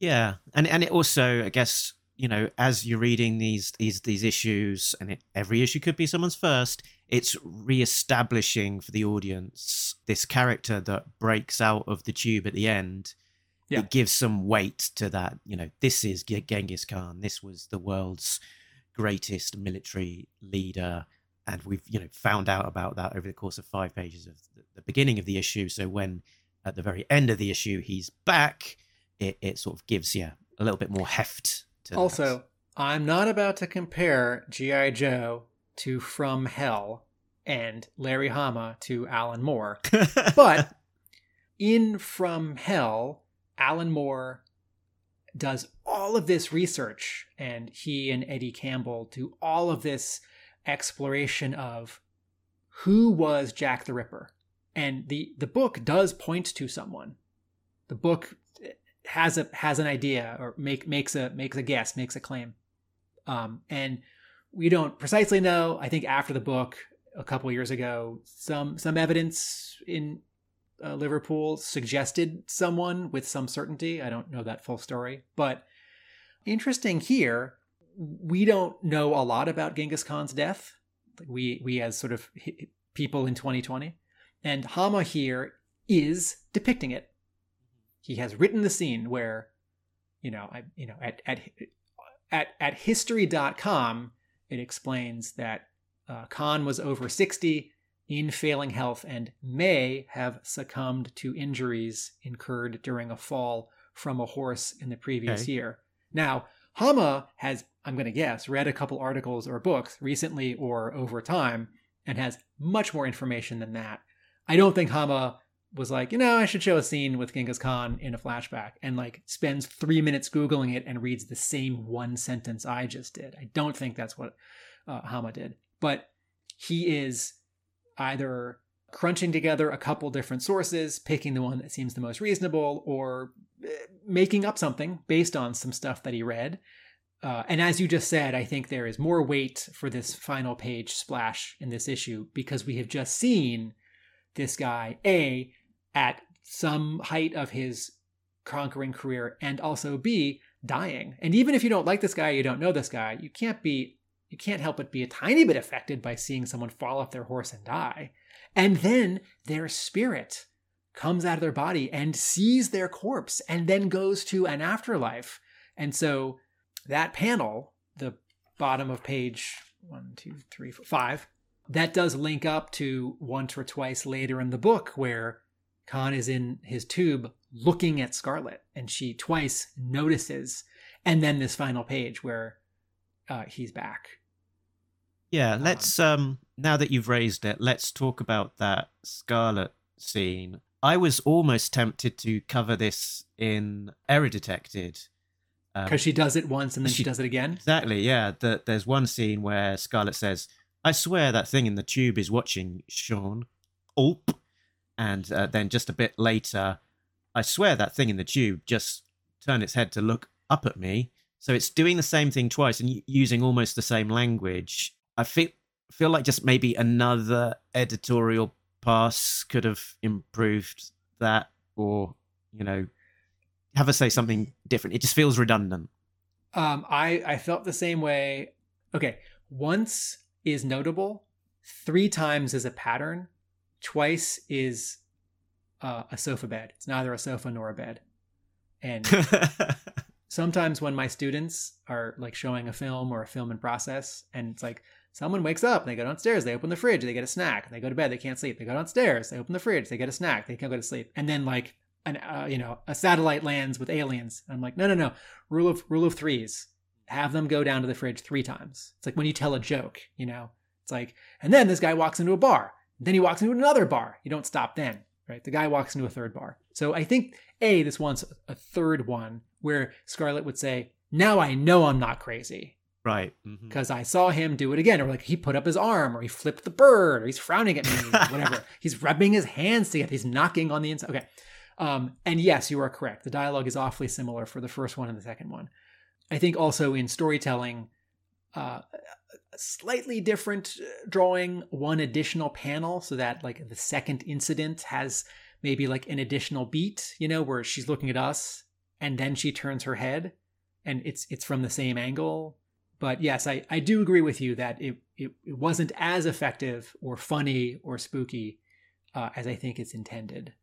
Yeah, and and it also, I guess, you know, as you're reading these these these issues, and it, every issue could be someone's first. It's re-establishing for the audience this character that breaks out of the tube at the end. Yeah. It gives some weight to that. You know, this is G- Genghis Khan. This was the world's greatest military leader, and we've you know found out about that over the course of five pages of the, the beginning of the issue. So when at the very end of the issue he's back, it, it sort of gives you a little bit more heft to. Also, I'm not about to compare G.I. Joe to From Hell and Larry Hama to Alan Moore, but in From Hell, Alan Moore does all of this research, and he and Eddie Campbell do all of this exploration of who was Jack the Ripper. And the, the book does point to someone. The book has a has an idea or make makes a makes a guess, makes a claim. Um, and we don't precisely know. I think after the book, a couple years ago, some some evidence in uh, Liverpool suggested someone with some certainty. I don't know that full story, but interesting here. We don't know a lot about Genghis Khan's death. We we as sort of people in 2020, and Hama here is depicting it. He has written the scene where, you know, I you know at at at at history.com it explains that uh, Khan was over 60 in failing health and may have succumbed to injuries incurred during a fall from a horse in the previous Okay. year. Now, Hama has, I'm going to guess, read a couple articles or books recently or over time and has much more information than that. I don't think Hama was like, you know, I should show a scene with Genghis Khan in a flashback and like spends three minutes Googling it and reads the same one sentence I just did. I don't think that's what uh, Hama did. But he is either crunching together a couple different sources, picking the one that seems the most reasonable, or eh, making up something based on some stuff that he read. Uh, and as you just said, I think there is more weight for this final page splash in this issue because we have just seen this guy, A, at some height of his conquering career, and also B, dying. And even if you don't like this guy, you don't know this guy, you can't be you can't help but be a tiny bit affected by seeing someone fall off their horse and die. And then their spirit comes out of their body and sees their corpse and then goes to an afterlife. And so that panel, the bottom of page one, two, three, four, five, that does link up to once or twice later in the book where Khan is in his tube looking at Scarlet and she twice notices. And then this final page where uh, he's back. Yeah, let's um now that you've raised it, let's talk about that Scarlet scene. I was almost tempted to cover this in Error Detected. Um, Because she does it once and then she, she- does it again. Exactly, yeah. The, there's one scene where Scarlett says, I swear that thing in the tube is watching Sean. Ulp. And uh, then just a bit later, I swear that thing in the tube just turned its head to look up at me. So it's doing the same thing twice and using almost the same language. I feel feel like just maybe another editorial pass could have improved that or, you know, have us say something different. It just feels redundant. Um, I I felt the same way. Okay, once is notable, three times is a pattern, twice is uh, a sofa bed. It's neither a sofa nor a bed. And sometimes when my students are like showing a film or a film in process, and it's like someone wakes up, they go downstairs, they open the fridge, they get a snack, they go to bed, they can't sleep, they go downstairs, they open the fridge, they get a snack, they can't go to sleep, and then like an uh, you know a satellite lands with aliens. I'm like, no, no, no, rule of rule of threes. Have them go down to the fridge three times. It's like when you tell a joke, you know. It's like, and then this guy walks into a bar. Then he walks into another bar. You don't stop then, right? The guy walks into a third bar. So I think a this one's a third one where Scarlet would say, "Now I know I'm not crazy." right. because I saw him do it again, or like he put up his arm, or he flipped the bird, or he's frowning at me, or whatever. he's rubbing his hands together. He's knocking on the inside. Okay, um, and yes, you are correct. The dialogue is awfully similar for the first one and the second one. I think also in storytelling, uh, slightly different uh, drawing, one additional panel, so that like the second incident has maybe like an additional beat, you know, where she's looking at us and then she turns her head, and it's it's from the same angle but yes, I, I do agree with you that it, it, it wasn't as effective or funny or spooky uh, as I think it's intended.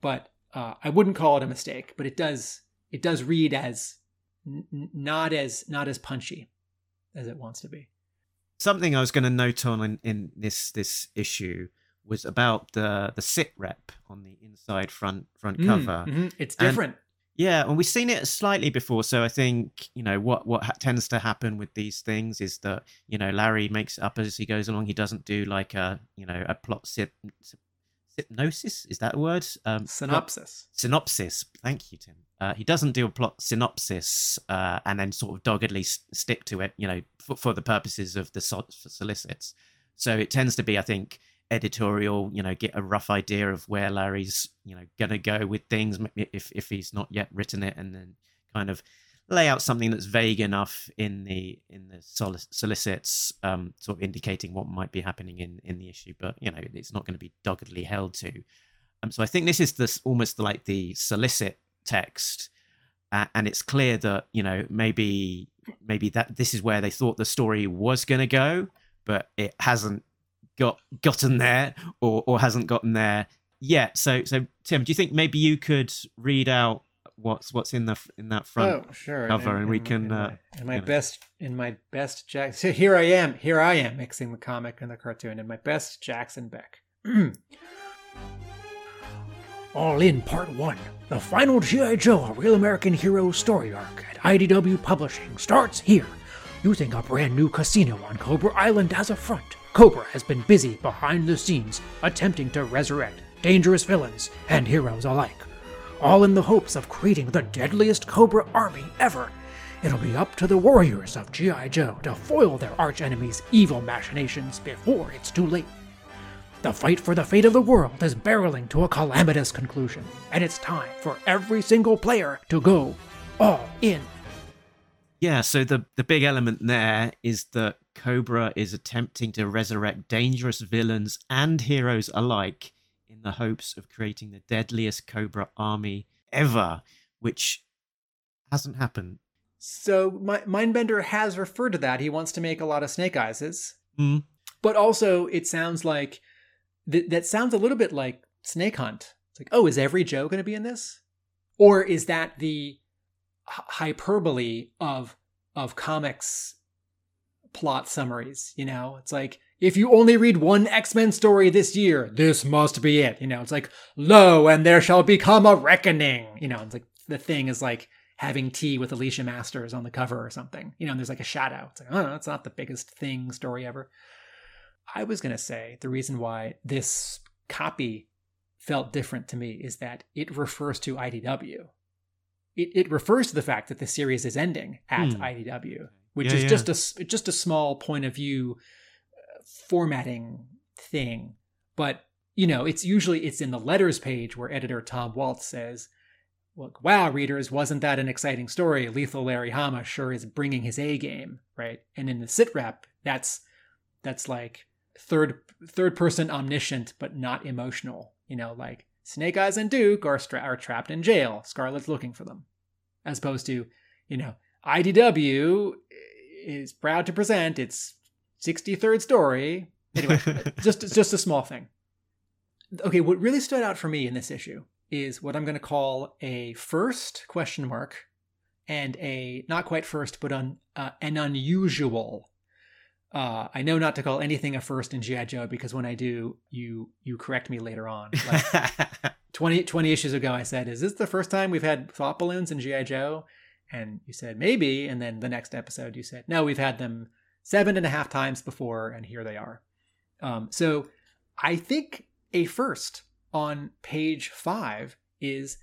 But uh, I wouldn't call it a mistake. But it does it does read as n- not as not as punchy as it wants to be. Something I was going to note on in, in this this issue was about the the sit rep on the inside front front Mm, cover. mhm, It's And- different. Yeah, and we've seen it slightly before. So I think you know what what ha- tends to happen with these things is that you know Larry makes it up as he goes along. He doesn't do like a you know a plot sip, hypnosis. Is that a word? Um, Synopsis. synopsis. Thank you, Tim. Uh, he doesn't do a plot synopsis uh, and then sort of doggedly s- stick to it, you know, for, for the purposes of the so- solicits. So it tends to be, I think, editorial. You know, get a rough idea of where Larry's, you know, gonna go with things if if he's not yet written it, and then kind of lay out something that's vague enough in the in the solic- solicits, um, sort of indicating what might be happening in in the issue. But you know, it's not going to be doggedly held to. Um, so I think this is this almost like the solicit text, uh, and it's clear that you know maybe maybe that this is where they thought the story was going to go, but it hasn't got gotten there or or hasn't gotten there yet. So so Tim, do you think maybe you could read out what's what's in the in that front? oh, sure. cover, and we can, in uh, my, in my you know. best in my best Jack. So here I am. Here I am mixing the comic and the cartoon in my best Jackson Beck. All in Part 1. The final G.I. Joe, a real American hero story arc at IDW Publishing starts here. Using a brand new casino on Cobra Island as a front, Cobra has been busy behind the scenes attempting to resurrect dangerous villains and heroes alike. All in the hopes of creating the deadliest Cobra army ever. It'll be up to the warriors of G.I. Joe to foil their archenemy's evil machinations before it's too late. The fight for the fate of the world is barreling to a calamitous conclusion, and it's time for every single player to go all in. Yeah, so the the big element there is that Cobra is attempting to resurrect dangerous villains and heroes alike in the hopes of creating the deadliest Cobra army ever, which hasn't happened. So, Mi- Mindbender has referred to that. He wants to make a lot of Snake Eyeses, Hmm. but also it sounds like th- that sounds a little bit like Snake Hunt. It's like, oh, is every Joe going to be in this, or is that the hy- hyperbole of of comics plot summaries? You know, it's like if you only read one X Men story this year, this must be it. You know, it's like lo, and there shall become a reckoning. You know, it's like the thing is like having tea with Alicia Masters on the cover or something. You know, and there's like a shadow. It's like, oh, it's not the biggest thing story ever. I was going to say the reason why this copy felt different to me is that it refers to IDW. It, it refers to the fact that the series is ending at Hmm. IDW, which Yeah, is yeah. just a just a small point of view uh, formatting thing. But you know, it's usually it's in the letters page where editor Tom Waltz says, "Look, wow, readers, wasn't that an exciting story? Lethal Larry Hama sure is bringing his A game, right?" And in the sit rep, that's that's like third third person omniscient but not emotional. You know, like Snake Eyes and Duke are stra- are trapped in jail. Scarlet's looking for them, as opposed to you know IDW is proud to present its 63rd story. Anyway, just just a small thing. Okay, what really stood out for me in this issue is what I'm going to call a first question mark and a not quite first but un, uh, an unusual uh, I know not to call anything a first in GI Joe because when I do, you you correct me later on. Like 20, 20 issues ago, I said, "Is this the first time we've had thought balloons in GI Joe?" And you said maybe, and then the next episode you said, "No, we've had them seven and a half times before, and here they are." Um, so I think a first on page five is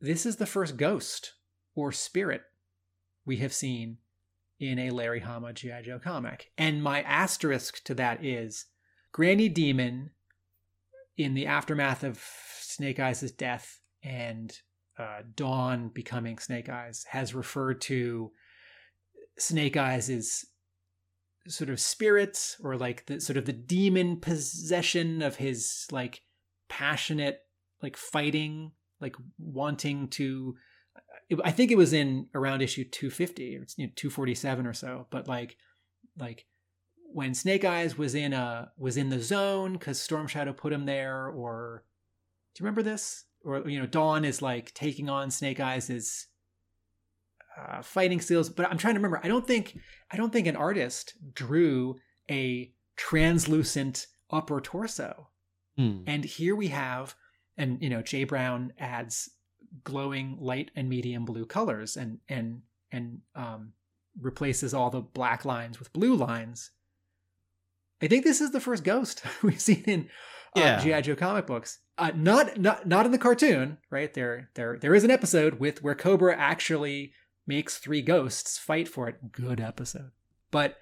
this is the first ghost or spirit we have seen in a Larry Hama G.I. Joe comic. And my asterisk to that is Granny Demon in the aftermath of Snake Eyes' death and uh, Dawn becoming Snake Eyes has referred to Snake Eyes' sort of spirits or like the sort of the demon possession of his like passionate like fighting like wanting to I think it was in around issue 250 or you know, 247 or so, but like like when Snake Eyes was in a was in the zone because Storm Shadow put him there, or do you remember this? Or you know, Dawn is like taking on Snake Eyes' uh, fighting skills. But I'm trying to remember. I don't think I don't think an artist drew a translucent upper torso. Hmm. And here we have, and you know, Jay Brown adds glowing light and medium blue colors and and and um, replaces all the black lines with blue lines. I think this is the first ghost we've seen in uh, Yeah. GI Joe comic books. Uh, not not not in the cartoon, right? There there there is an episode with where Cobra actually makes three ghosts fight for it. Good episode, but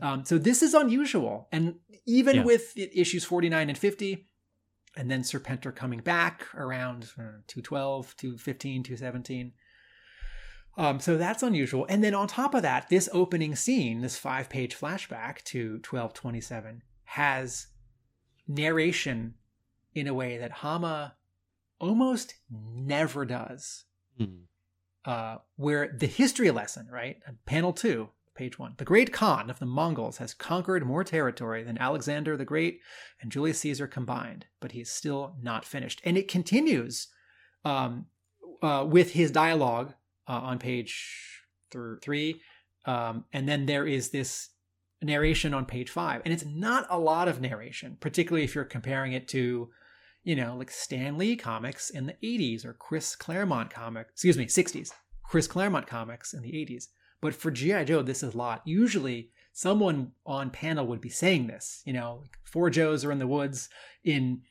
um, so this is unusual, and even Yeah. with issues forty nine and fifty, and then Serpentor coming back around uh, 212, 215, 217. Um, so that's unusual. And then on top of that, this opening scene, this five page flashback to 1227, has narration in a way that Hama almost never does. Hmm. Uh, where the history lesson, right? Panel two, page one. The great Khan of the Mongols has conquered more territory than Alexander the Great and Julius Caesar combined, but he is still not finished. And it continues um, uh, with his dialogue uh, on page th- three. Um, and then there is this narration on page five. And it's not a lot of narration, particularly if you're comparing it to, you know, like Stan Lee comics in the 80s or Chris Claremont comics, excuse me, 60s, Chris Claremont comics in the 80s. But for G.I. Joe, this is a lot. Usually, someone on panel would be saying this. You know, like four Joes are in the woods in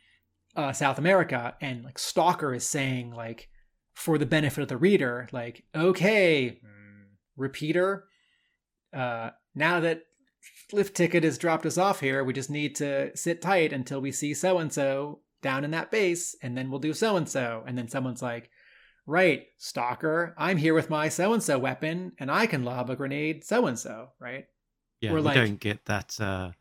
uh, South America, and like Stalker is saying, like, for the benefit of the reader, like, okay, mm, repeater, uh, now that lift ticket has dropped us off here, we just need to sit tight until we see so and so down in that base, and then we'll do so and so. And then someone's like, right, stalker, I'm here with my so and so weapon, and I can lob a grenade so and so, right? Yeah, Or we like- don't get that uh,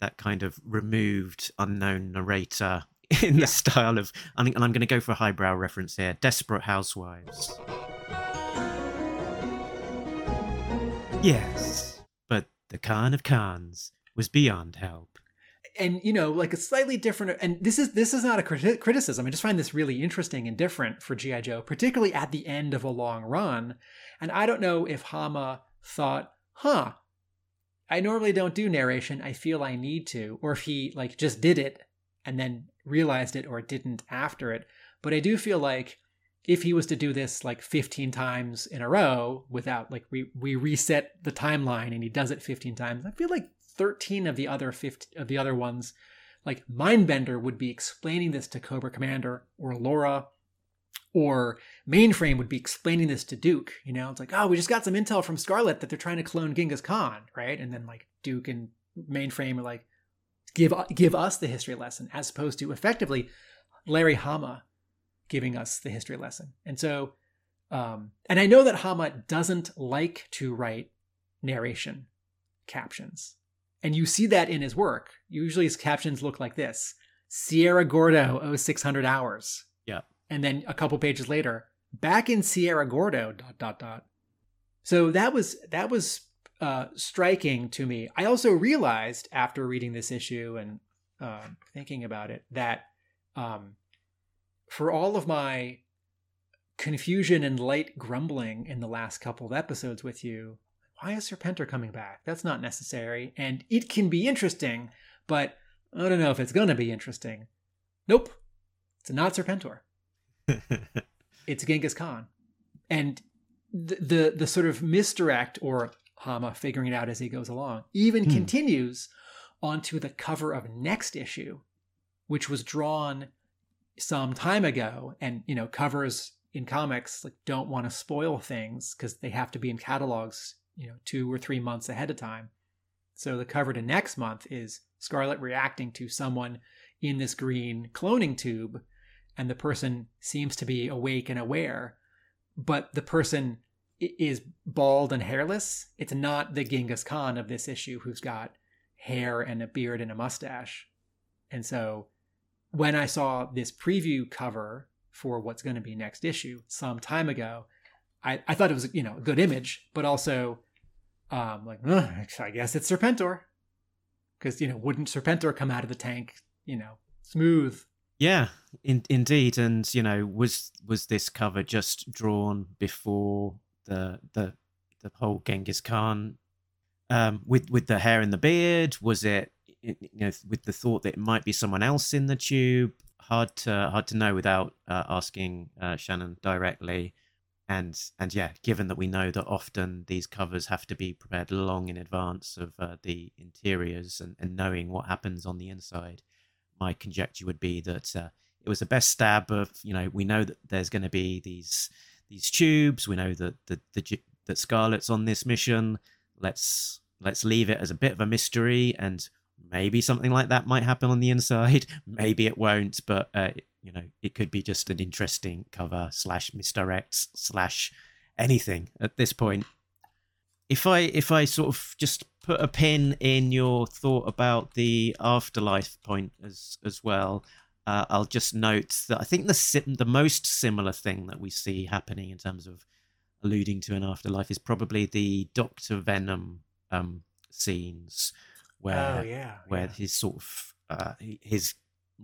that kind of removed unknown narrator in the style of, and I'm going to go for a highbrow reference here: Desperate Housewives. Yes, but the Khan of Khans was beyond help. And you know like a slightly different and this is this is not a criti- criticism i just find this really interesting and different for gi joe particularly at the end of a long run. And i don't know if hama thought huh i normally don't do narration i feel i need to or if he like just did it and then realized it or didn't after it. But i do feel like if he was to do this like 15 times in a row without like we we reset the timeline and he does it 15 times i feel like 13 of the other 50 of the other ones like mindbender would be explaining this to cobra commander or laura or mainframe would be explaining this to duke you know? It's like oh we just got some intel from scarlett that they're trying to clone genghis khan right? And then like duke and mainframe are like give give us the history lesson as opposed to effectively larry hama giving us the history lesson. And so um and i know that hama doesn't like to write narration captions and you see that in his work. Usually his captions look like this Sierra Gordo, 0600 hours. Yeah. And then a couple pages later, back in Sierra Gordo, dot, dot, dot. so that was that was uh, striking to me. I also realized after reading this issue and um, thinking about it that um, for all of my confusion and light grumbling in the last couple of episodes with you, why is Serpentor coming back? That's not necessary, and it can be interesting, but I don't know if it's gonna be interesting. Nope, it's not Serpentor. it's Genghis Khan, and the, the the sort of misdirect or Hama figuring it out as he goes along even Hmm. continues onto the cover of next issue, which was drawn some time ago, and you know covers in comics like don't want to spoil things because they have to be in catalogs you know two or three months ahead of time. So the cover to next month is Scarlett reacting to someone in this green cloning tube, and the person seems to be awake and aware, but the person is bald and hairless. It's not the Genghis Khan of this issue who's got hair and a beard and a mustache. And so when I saw this preview cover for what's going to be next issue some time ago, I, I thought it was, you know, a good image, but also um, like, "Ugh, I guess it's Serpentor. Because, you know, wouldn't Serpentor come out of the tank, you know, smooth? Yeah, in, indeed, and you know, was was this cover just drawn before the the the whole Genghis Khan um, with with the hair and the beard? Was it you know with the thought that it might be someone else in the tube? Hard to hard to know without uh, asking uh, Shannon directly. And and yeah, given that we know that often these covers have to be prepared long in advance of uh, the interiors and, and knowing what happens on the inside, my conjecture would be that uh, it was the best stab of you know we know that there's going to be these these tubes we know that the, the that Scarlett's on this mission let's let's leave it as a bit of a mystery and maybe something like that might happen on the inside maybe it won't but uh, you know it could be just an interesting cover slash misdirect slash anything at this point if i if i sort of just put a pin in your thought about the afterlife point as as well uh, i'll just note that i think the sim- the most similar thing that we see happening in terms of alluding to an afterlife is probably the doctor venom um scenes where oh, yeah. where yeah. his sort of uh, his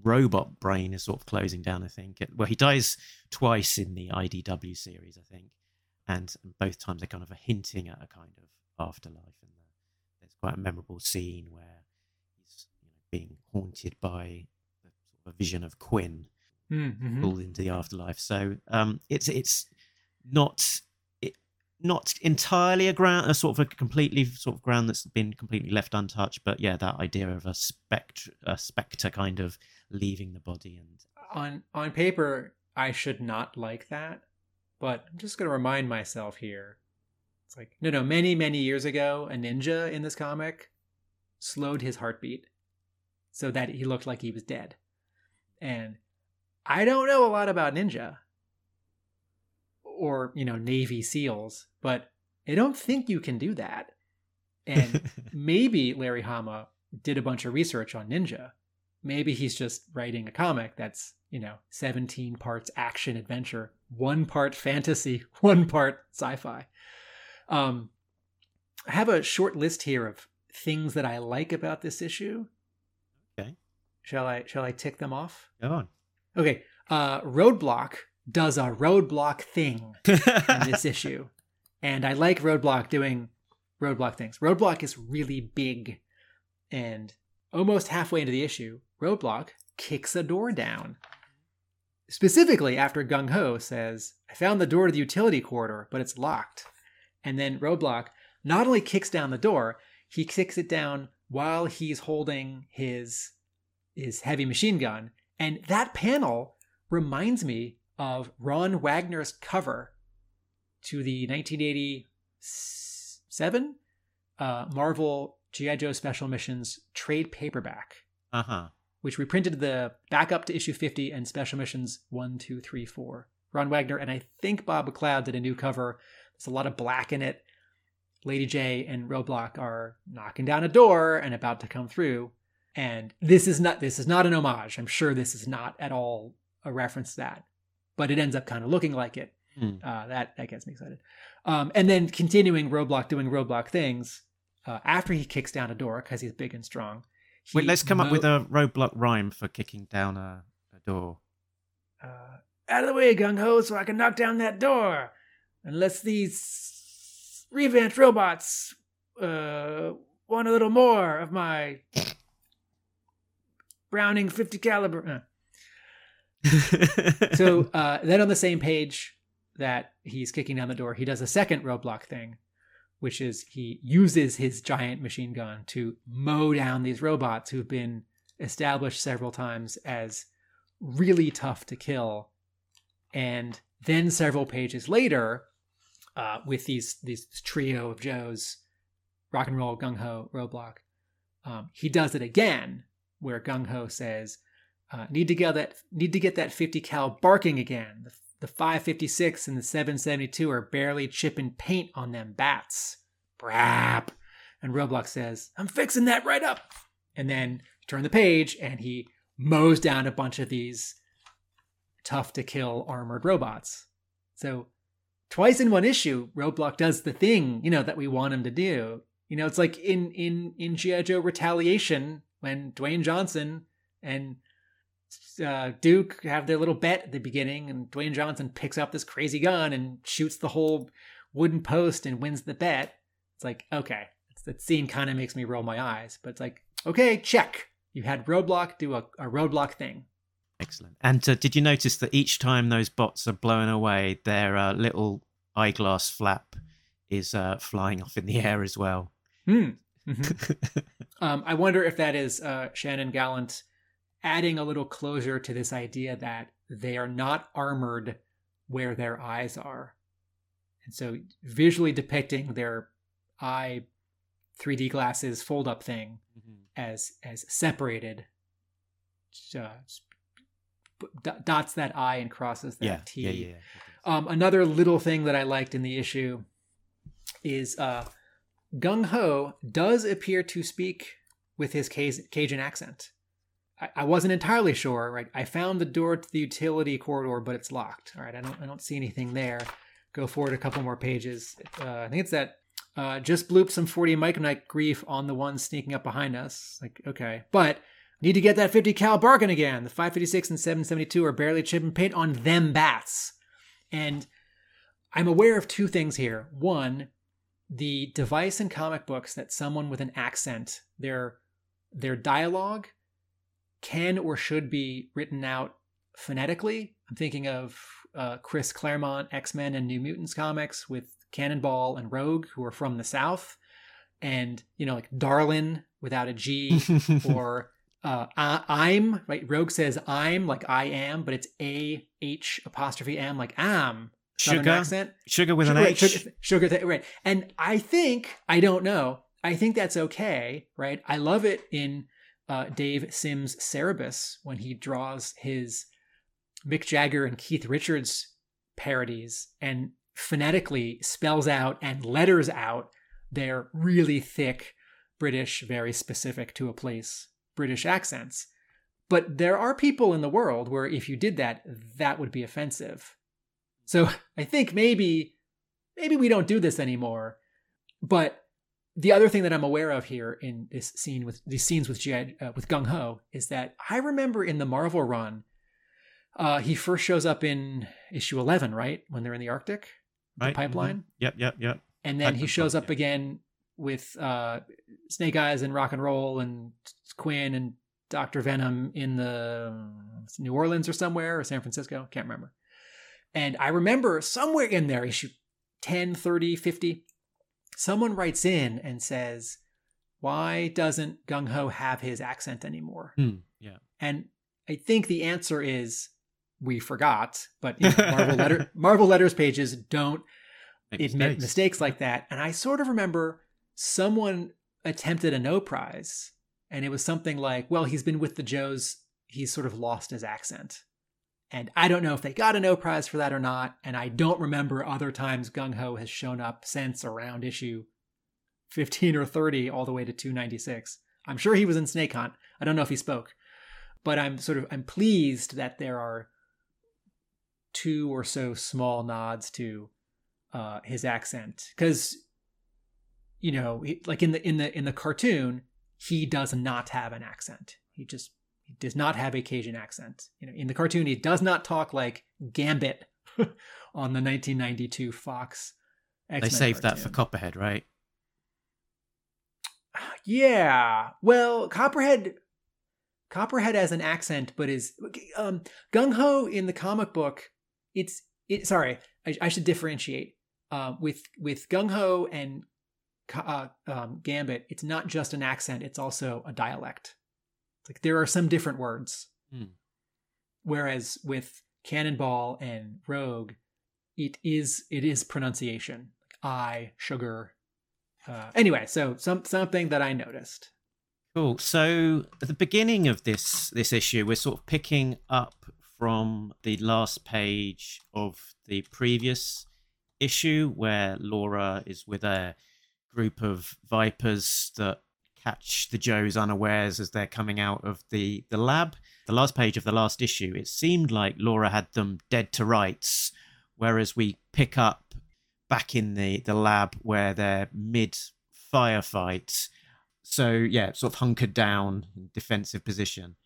robot brain is sort of closing down. I think. Well, he dies twice in the IDW series, I think, and both times they're kind of hinting at a kind of afterlife. And uh, there's quite a memorable scene where he's you know, being haunted by the sort of a vision of Kwinn Mhm. pulled into the afterlife. So um, it's it's not it, not entirely a ground, a sort of a completely sort of ground that's been completely left untouched. But yeah, that idea of a spectre, a spectre kind of leaving the body and on on paper i should not like that but i'm just going to remind myself here. It's like no no many many years ago a ninja in this comic slowed his heartbeat so that he looked like he was dead. And i don't know a lot about ninja or you know navy seals but i don't think you can do that. And maybe larry hama did a bunch of research on ninja maybe he's just writing a comic that's you know 17 parts action adventure one part fantasy one part sci-fi um i have a short list here of things that i like about this issue Okay. shall i shall i tick them off go on. okay uh roadblock does a roadblock thing in this issue. And I like Roadblock doing Roadblock things. Roadblock is really big. And almost halfway into the issue, Roadblock kicks a door down. Specifically, after Gung Ho says, I found the door to the utility corridor, but it's locked. And then Roadblock not only kicks down the door, he kicks it down while he's holding his his heavy machine gun. And that panel reminds me of Ron Wagner's cover to the 1987 uh, Marvel G.I. Joe Special Missions trade paperback, Uh huh. Which reprinted the backup to issue 50 and Special Missions 1, 2, 3, 4. Ron Wagner and I think Bob McLeod did a new cover. There's a lot of black in it. Lady Jaye and Roadblock are knocking down a door and about to come through. And this is not this is not an homage. I'm sure this is not at all a reference to that, but it ends up kind of looking like it. Hmm. Uh, that that gets me excited. Um, and then continuing Roadblock doing Roadblock things uh, after he kicks down a door because he's big and strong. Wait, let's come up with a roadblock rhyme for kicking down a, a door. uh, out of the way, gung ho, so I can knock down that door. Unless these revamped robots uh, want a little more of my Browning 50 caliber. Uh. So uh, then on the same page that he's kicking down the door, he does a second roadblock thing, which is he uses his giant machine gun to mow down these robots who've been established several times as really tough to kill. And then several pages later, uh, with these these trio of Joes, rock and roll, gung ho, roadblock, um, he does it again, where gung ho says, uh, "Need to get that need to get that 50 cal barking again. The, the 556 and the 772 are barely chipping paint on them bats." Brap. And Roadblock says, "I'm fixing that right up." And then turn the page, and he mows down a bunch of these tough to kill armored robots. So twice in one issue, Roadblock does the thing, you know, that we want him to do. You know, it's like in in in G.I. Joe Retaliation when Dwayne Johnson and uh, Duke have their little bet at the beginning, and Dwayne Johnson picks up this crazy gun and shoots the whole wooden post and wins the bet. It's like, okay, it's, that scene kind of makes me roll my eyes, but it's like, okay, check. You had Roadblock do a, a Roadblock thing. Excellent. And uh, did you notice that each time those bots are blown away, their uh, little eyeglass flap is uh, flying off in the air as well? Hmm. Mhm. Um, I wonder if that is uh, Shannon Gallant adding a little closure to this idea that they are not armored where their eyes are. And so visually depicting their eye 3D glasses fold up thing as as separated uh, dots that I and crosses that yeah, T. yeah, yeah, yeah. Um, another little thing that I liked in the issue is uh, Gung Ho does appear to speak with his Caj- Cajun accent. I-, wasn't entirely sure. Right, I found the door to the utility corridor, but it's locked. All right, I don't I don't see anything there. Go forward a couple more pages. Uh, I think it's that. Uh, just bloop some 40 micronite grief on the one sneaking up behind us. Like, okay. But need to get that 50 cal bargain again. The 556 and 772 are barely chipping paint on them bats. And I'm aware of two things here. One, the device in comic books that someone with an accent, their their dialogue can or should be written out phonetically. I'm thinking of uh, Chris Claremont, X Men and New Mutants comics with Cannonball and Rogue, who are from the South, and you know like Darlin without a G, or uh, I- I'm right. Rogue says I'm like I am, but it's A H apostrophe M like am. Southern Sugar, accent. sugar with an Sugar- H. Sugar, sugar right. And I think, I don't know, I think that's okay, right? I love it in uh, Dave Sim's Cerebus when he draws his Mick Jagger and Keith Richards parodies and phonetically spells out and letters out their really thick British, very specific to a place British accents. But there are people in the world where if you did that, that would be offensive. So I think maybe maybe we don't do this anymore. But the other thing that I'm aware of here in this scene with these scenes with G- uh, with Gung Ho is that I remember in the Marvel run, uh, he first shows up in issue 11, right when they're in the Arctic, the Right, pipeline, mhm. Yep, yep, yep. and then he shows up yeah. again with uh, Snake Eyes and Rock and Roll and Kwinn and Doctor Venom in the New Orleans or somewhere or San Francisco, can't remember. And I remember somewhere in there, issue 10, 30, 50, someone writes in and says, Why doesn't Gung Ho have his accent anymore? Hmm, yeah. And I think the answer is we forgot, but you know, Marvel, letter, Marvel letters pages don't Make admit mistakes. mistakes like that. And I sort of remember someone attempted a no prize, and it was something like, well, he's been with the Joes, he's sort of lost his accent. And I don't know if they got a no prize for that or not. And I don't remember other times Gung Ho has shown up since around issue 15 or 30 all the way to 296. I'm sure he was in Snake Hunt. I don't know if he spoke. But I'm sort of I'm pleased that there are two or so small nods to uh, his accent because you know like in the in the in the cartoon he does not have an accent he just he does not have a cajun accent you know in the cartoon he does not talk like gambit on the 1992 fox They X-Men saved that for. Copperhead, right? Yeah. Well, Copperhead Copperhead has an accent, but is um Gung Ho in the comic book. It's it. Sorry, I, I should differentiate. Uh, with with Gung Ho and uh, um, Gambit, it's not just an accent; it's also a dialect. Like there are some different words. Hmm. Whereas with Cannonball and Rogue, it is it is pronunciation. I sugar. Uh, anyway, so some something that I noticed. Cool. So at the beginning of this this issue, we're sort of picking up from the last page of the previous issue, where Laura is with a group of vipers that catch the Joes unawares as they're coming out of the the lab. The last page of the last issue, it seemed like Laura had them dead to rights, whereas we pick up back in the the lab where they're mid firefight. So yeah sort of hunkered down in defensive position.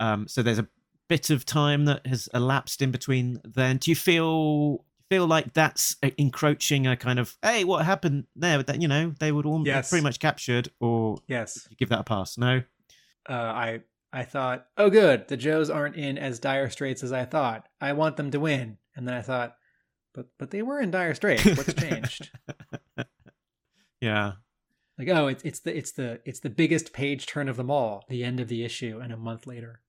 Um so there's a bit of time that has elapsed in between then. Do you feel feel like that's uh, encroaching a kind of hey what happened there With that you know they would all Yes. pretty much captured or Yes, you give that a pass no uh, I I thought, oh, good, the Joes aren't in as dire straits as I thought. I want them to win, and then I thought, but but they were in dire straits. What's changed? yeah like, oh, it's it's the it's the it's the biggest page turn of them all. The end of the issue, and a month later.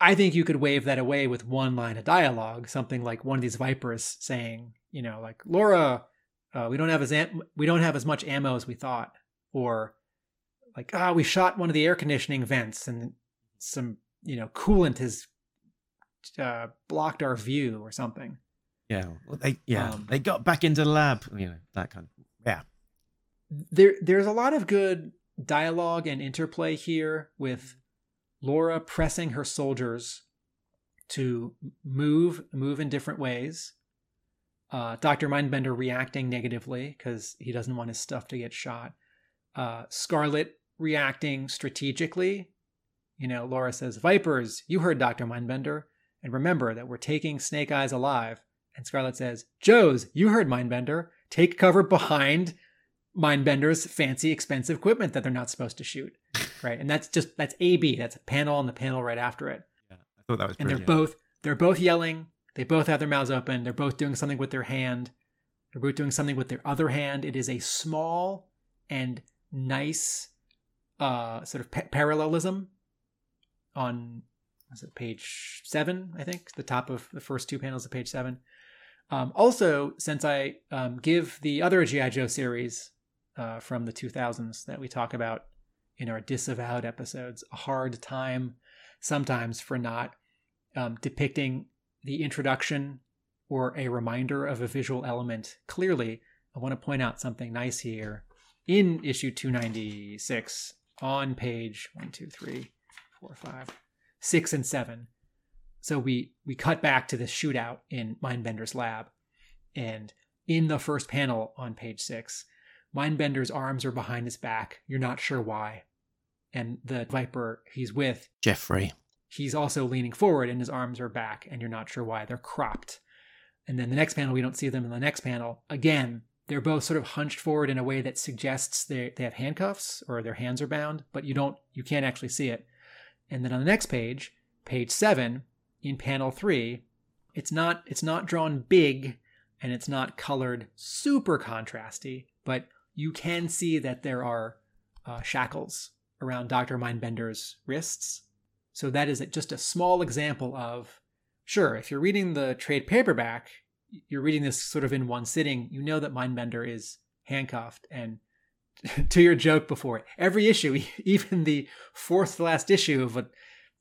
I think you could wave that away with one line of dialogue, something like one of these vipers saying, you know, like Laura, uh, we don't have as am- we don't have as much ammo as we thought, or like ah, we shot one of the air conditioning vents and some you know coolant has uh, blocked our view or something. yeah well, they yeah Um, they got back into the lab you know that kind of yeah there there's a lot of good dialogue and interplay here with Laura pressing her soldiers to move move in different ways. Uh, Dr. Mindbender reacting negatively because he doesn't want his stuff to get shot. Uh, Scarlett reacting strategically. You know, Laura says, Vipers, you heard Dr. Mindbender. And remember that we're taking Snake Eyes alive. And Scarlett says, Joes, you heard Mindbender. Take cover behind Mindbender's fancy, expensive equipment that they're not supposed to shoot. Right. And that's just, that's AB. That's a panel on the panel right after it yeah i thought that was and brilliant. they're both they're both yelling they both have their mouths open they're both doing something with their hand they're both doing something with their other hand it is a small and nice uh sort of pa- parallelism on was it page seven i think the top of the first two panels of page seven um, also since i um, give the other gi joe series uh, from the 2000s that we talk about in our disavowed episodes a hard time sometimes for not um, depicting the introduction or a reminder of a visual element clearly, I want to point out something nice here. In issue 296, on page one, two, three, four, five, six, and seven. So we we cut back to the shootout in Mindbender's lab, and in the first panel on page six, Mindbender's arms are behind his back. You're not sure why, and the Viper he's with jeffrey. he's also leaning forward and his arms are back and you're not sure why. They're cropped. And then the next panel we don't see them in the next panel. Again they're both sort of hunched forward in a way that suggests they, they have handcuffs or their hands are bound but you don't you can't actually see it. And then on the next page page 7 in panel 3 it's not it's not drawn big and it's not colored super contrasty but you can see that there are uh, shackles around dr mindbender's wrists so that is just a small example of sure, if you're reading the trade paperback, you're reading this sort of in one sitting, you know that Mindbender is handcuffed. And to your joke before, every issue, even the fourth to last issue of a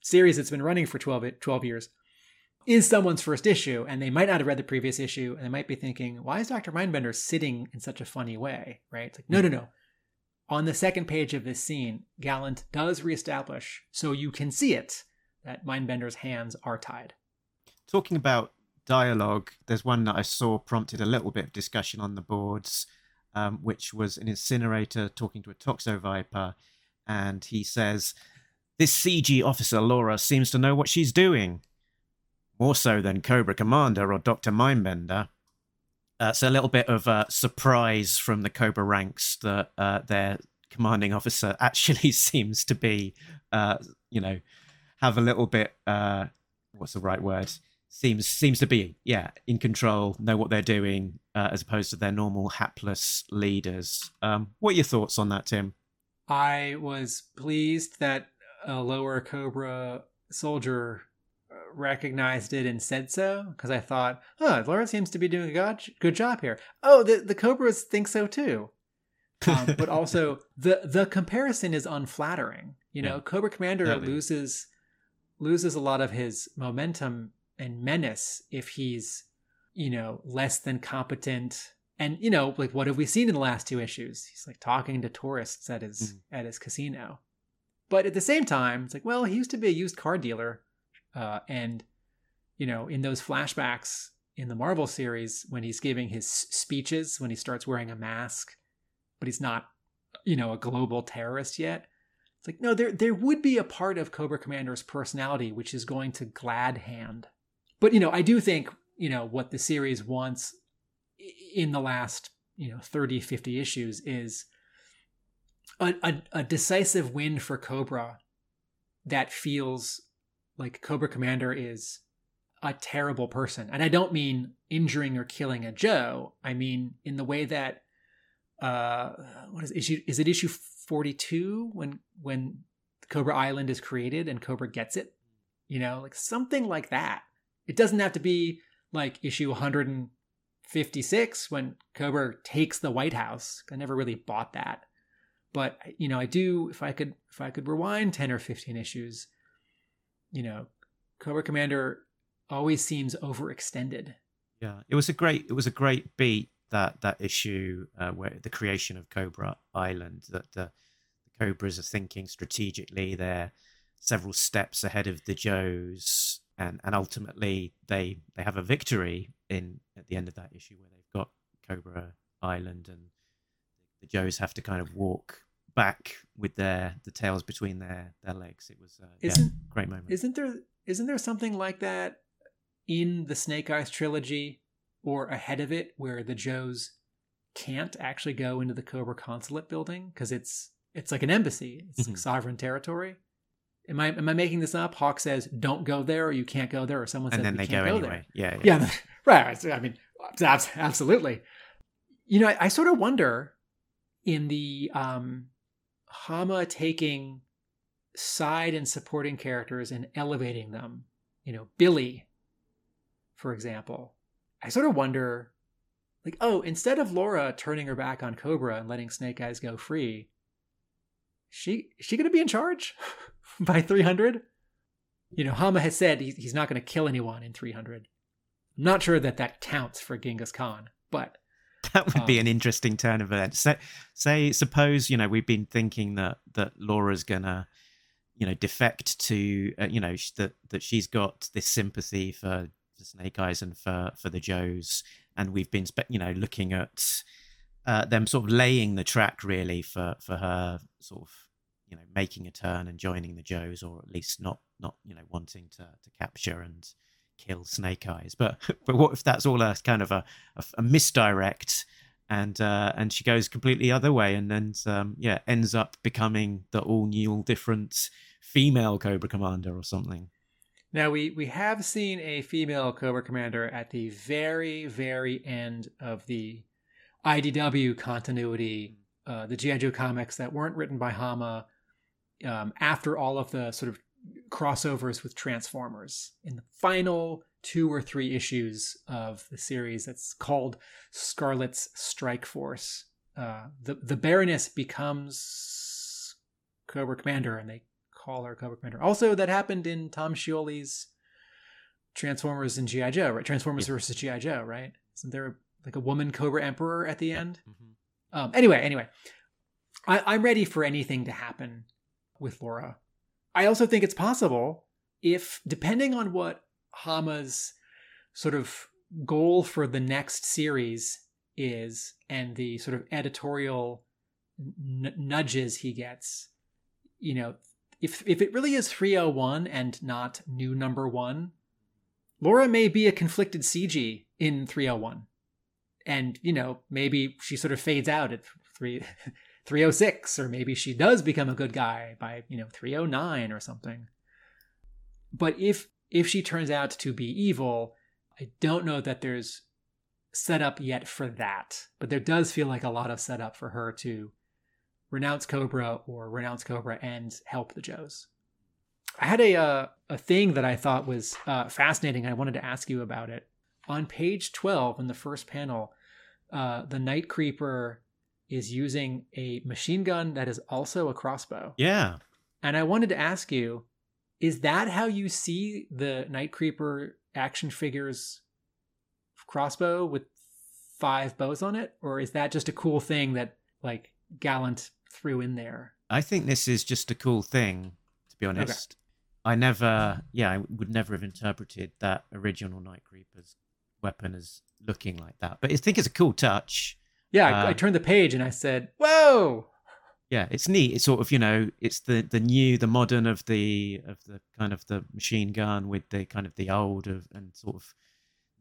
series that's been running for 12, 12 years, is someone's first issue. And they might not have read the previous issue and they might be thinking, why is Dr. Mindbender sitting in such a funny way? Right? It's like, no, no, no. On the second page of this scene, Gallant does reestablish, so you can see it, that Mindbender's hands are tied. talking about dialogue. There's one that I saw prompted a little bit of discussion on the boards, um, which was an incinerator talking to a toxo viper, and he says, "This CG officer Laura seems to know what she's doing, more so than Cobra Commander or Doctor Mindbender." Uh, so a little bit of a surprise from the Cobra ranks that uh, their commanding officer actually seems to be, uh, you know, have a little bit. Uh, what's the right word? Seems seems to be yeah in control, know what they're doing, uh, as opposed to their normal hapless leaders. Um, what are your thoughts on that, Tim? I was pleased that a lower Cobra soldier recognized it and said so because I thought, oh, Laura seems to be doing a good, good job here. Oh, the, the Cobras think so too. Um, but also the the comparison is unflattering. You know, Yeah. Cobra Commander Totally. loses loses a lot of his momentum and menace if he's you know less than competent. And you know, like what have we seen in the last two issues? He's like talking to tourists at his Mm. at his casino. But at the same time, it's like, well, he used to be a used car dealer, uh, and you know, in those flashbacks in the Marvel series, when he's giving his speeches, when he starts wearing a mask, but he's not, you know, a global terrorist yet. It's like, no, there there would be a part of Cobra Commander's personality which is going to glad hand. But you know, I do think, you know, what the series wants in the last, you know, 30, 50 issues is a, a, a decisive win for Cobra that feels like Cobra Commander is a terrible person. And I don't mean injuring or killing a Joe. I mean in the way that uh what is issue is it issue 42 when when Cobra Island is created and Cobra gets it? You know, like something like that. It doesn't have to be like issue 156 when Cobra takes the White House. I never really bought that. But you know, I do if I could if I could rewind 10 or 15 issues, you know, Cobra Commander always seems overextended. Yeah, it was a great it was a great beat that that issue uh, where the creation of Cobra Island that the, the Cobras are thinking strategically. They're several steps ahead of the Joes, and and ultimately they they have a victory in at the end of that issue where they've got Cobra Island, and the Joes have to kind of walk back with their the tails between their their legs. It was uh, Isn't great moment. Isn't there isn't there something like that in the Snake Eyes trilogy or ahead of it where the Joes can't actually go into the Cobra consulate building because it's it's like an embassy. It's like Mhm. sovereign territory. Am I am I making this up? Hawk says, "Don't go there, or you can't go there," or someone and says, then "We they go can't anyway. Yeah, yeah, right. I mean, abs- absolutely. You know, I, I sort of wonder in the um, Hama taking side and supporting characters and elevating them. You know, Billy, for example. I sort of wonder, like, oh, instead of Laura turning her back on Cobra and letting Snake Eyes go free, she she to be in charge by 300? You know, Hama has said he's not going to kill anyone in 300. I'm not sure that that counts for Genghis Khan, but that would be an interesting turn of events. Say, say, suppose you know we've been thinking that that Laura's gonna, you know, defect to, uh, you know, sh- that that she's got this sympathy for the Snake Eyes and for for the Joes, and we've been, spe- you know, looking at uh, them sort of laying the track really for for her sort of, you know, making a turn and joining the Joes, or at least not not you know wanting to to capture and kill Snake Eyes. But but what if that's all a kind of a a, a misdirect, and uh, and she goes completely other way, and then um, yeah ends up becoming the all new, all different female Cobra Commander or something. Now we we have seen a female Cobra Commander at the very very end of the IDW continuity, uh, the GI Joe comics that weren't written by Hama. Um, after all of the sort of crossovers with Transformers, in the final two or three issues of the series, that's called Scarlett's Strike Force. Uh, the the Baroness becomes Cobra Commander, and they call her Cobra Commander. Also, that happened in Tom Scioli's Transformers and GI Joe, right? Transformers Yeah. versus GI Joe, right? Isn't there like a woman Cobra Emperor at the end? Mhm. Um, anyway, anyway, I, I'm ready for anything to happen with Laura. I also think it's possible if, depending on what Hama's sort of goal for the next series is and the sort of editorial n- nudges he gets you know if if it really is 301 and not new number 1 Laura may be a conflicted CG in 301 and you know maybe she sort of fades out at 3 306 or maybe she does become a good guy by you know 309 or something. But if if she turns out to be evil i don't know that there's setup yet for that. But there does feel like a lot of setup for her to renounce cobra or renounce cobra and help the joes. I had a uh, a thing that i thought was uh, fascinating i wanted to ask you about it. On page 12 in the first panel uh, the night creeper is using a machine gun that is also a crossbow Yeah. and I wanted to ask you, is that how you see the Night Creeper action figures crossbow with five bows on it? Or is that just a cool thing that like Gallant threw in there? I think this is just a cool thing, to be honest. I never, yeah, I would never have interpreted that original Night Creeper's weapon as looking like that. But I think it's a cool touch. Yeah, I, I Uh, turned the page and I said, Whoa! Yeah, it's neat. It's sort of, you know, it's the the new, the modern of the of the kind of the machine gun with the kind of the old of and sort of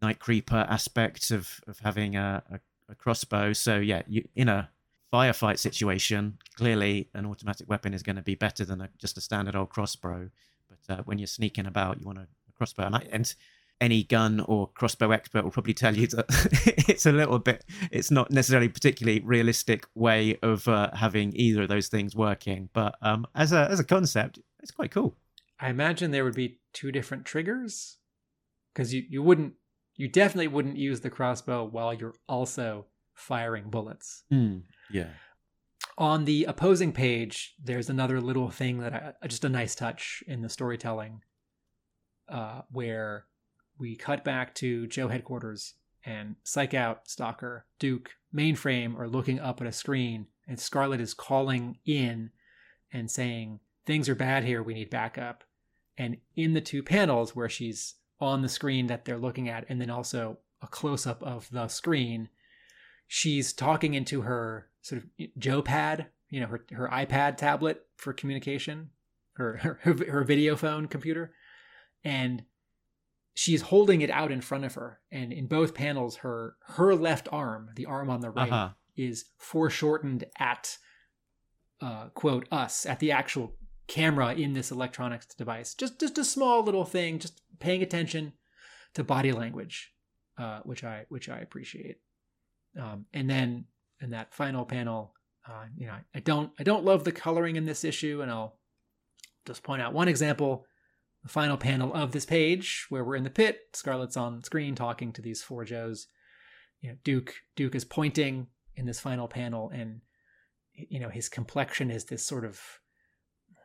Night Creeper aspects of of having a, a, a crossbow. So yeah, you in a firefight situation, clearly an automatic weapon is going to be better than a, just a standard old crossbow. But uh, when you're sneaking about, you want a, a crossbow, and, I, and any gun or crossbow expert will probably tell you that it's a little bit, it's not necessarily particularly realistic way of uh, having either of those things working. But um, as a as a concept, it's quite cool. I imagine there would be two different triggers. Because you, you wouldn't you definitely wouldn't use the crossbow while you're also firing bullets. Yeah. on the opposing page there's another little thing that I, just a nice touch in the storytelling uh, where we cut back to joe headquarters and psyche-out stalker duke mainframe are looking up at a screen and scarlett is calling in and saying things are bad here. We need backup. And in the two panels where she's on the screen that they're looking at and then also a close-up of the screen she's talking into her sort of Joe pad, you know, her, her iPad tablet for communication, her, her her video phone computer, and she's holding it out in front of her. And in both panels, her her left arm, the arm on the right, Uh-huh. is foreshortened at uh, quote us at the actual camera in this electronics device. Just just a small little thing, just paying attention to body language, uh, which I which I appreciate. Um, and then in that final panel, uh, you know, I don't I don't love the coloring in this issue, and I'll just point out one example. The final panel of this page, where we're in the pit, Scarlett's on screen talking to these four Joes. You know, Duke Duke is pointing in this final panel, and you know his complexion is this sort of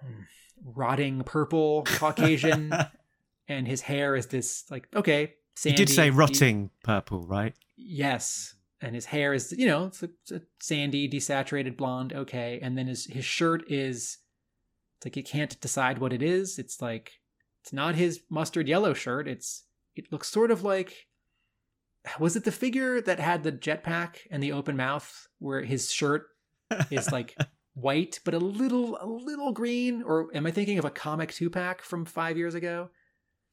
hmm, rotting purple Caucasian, and his hair is this like okay. You did say rotting purple, right? Yes, and his hair is you know it's a, it's a sandy, desaturated blonde. Okay, and then his his shirt is it's like you can't decide what it is. It's like it's not his mustard yellow shirt. It's it looks sort of like was it the figure that had the jetpack and the open mouth where his shirt is like white but a little a little green? Or am i thinking of a comic two pack from five years ago?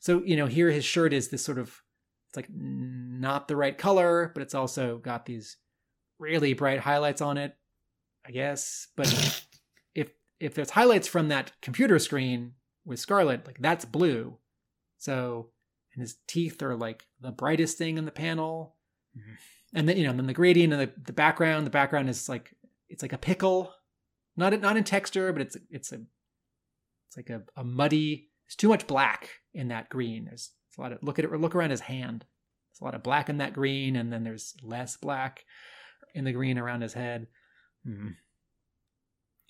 So you know here his shirt is this sort of it's like not the right color but it's also got these really bright highlights on it i guess. But if if there's highlights from that computer screen with scarlett like that's blue. So and his teeth are like the brightest thing in the panel. And then you know and then the gradient and the, the background the background is like it's like a pickle. Not not in texture but it's it's a it's like a, a muddy there's too much black in that green. There's, there's a lot of look at it look around his hand. There's a lot of black in that green and then there's less black in the green around his head. Hmm.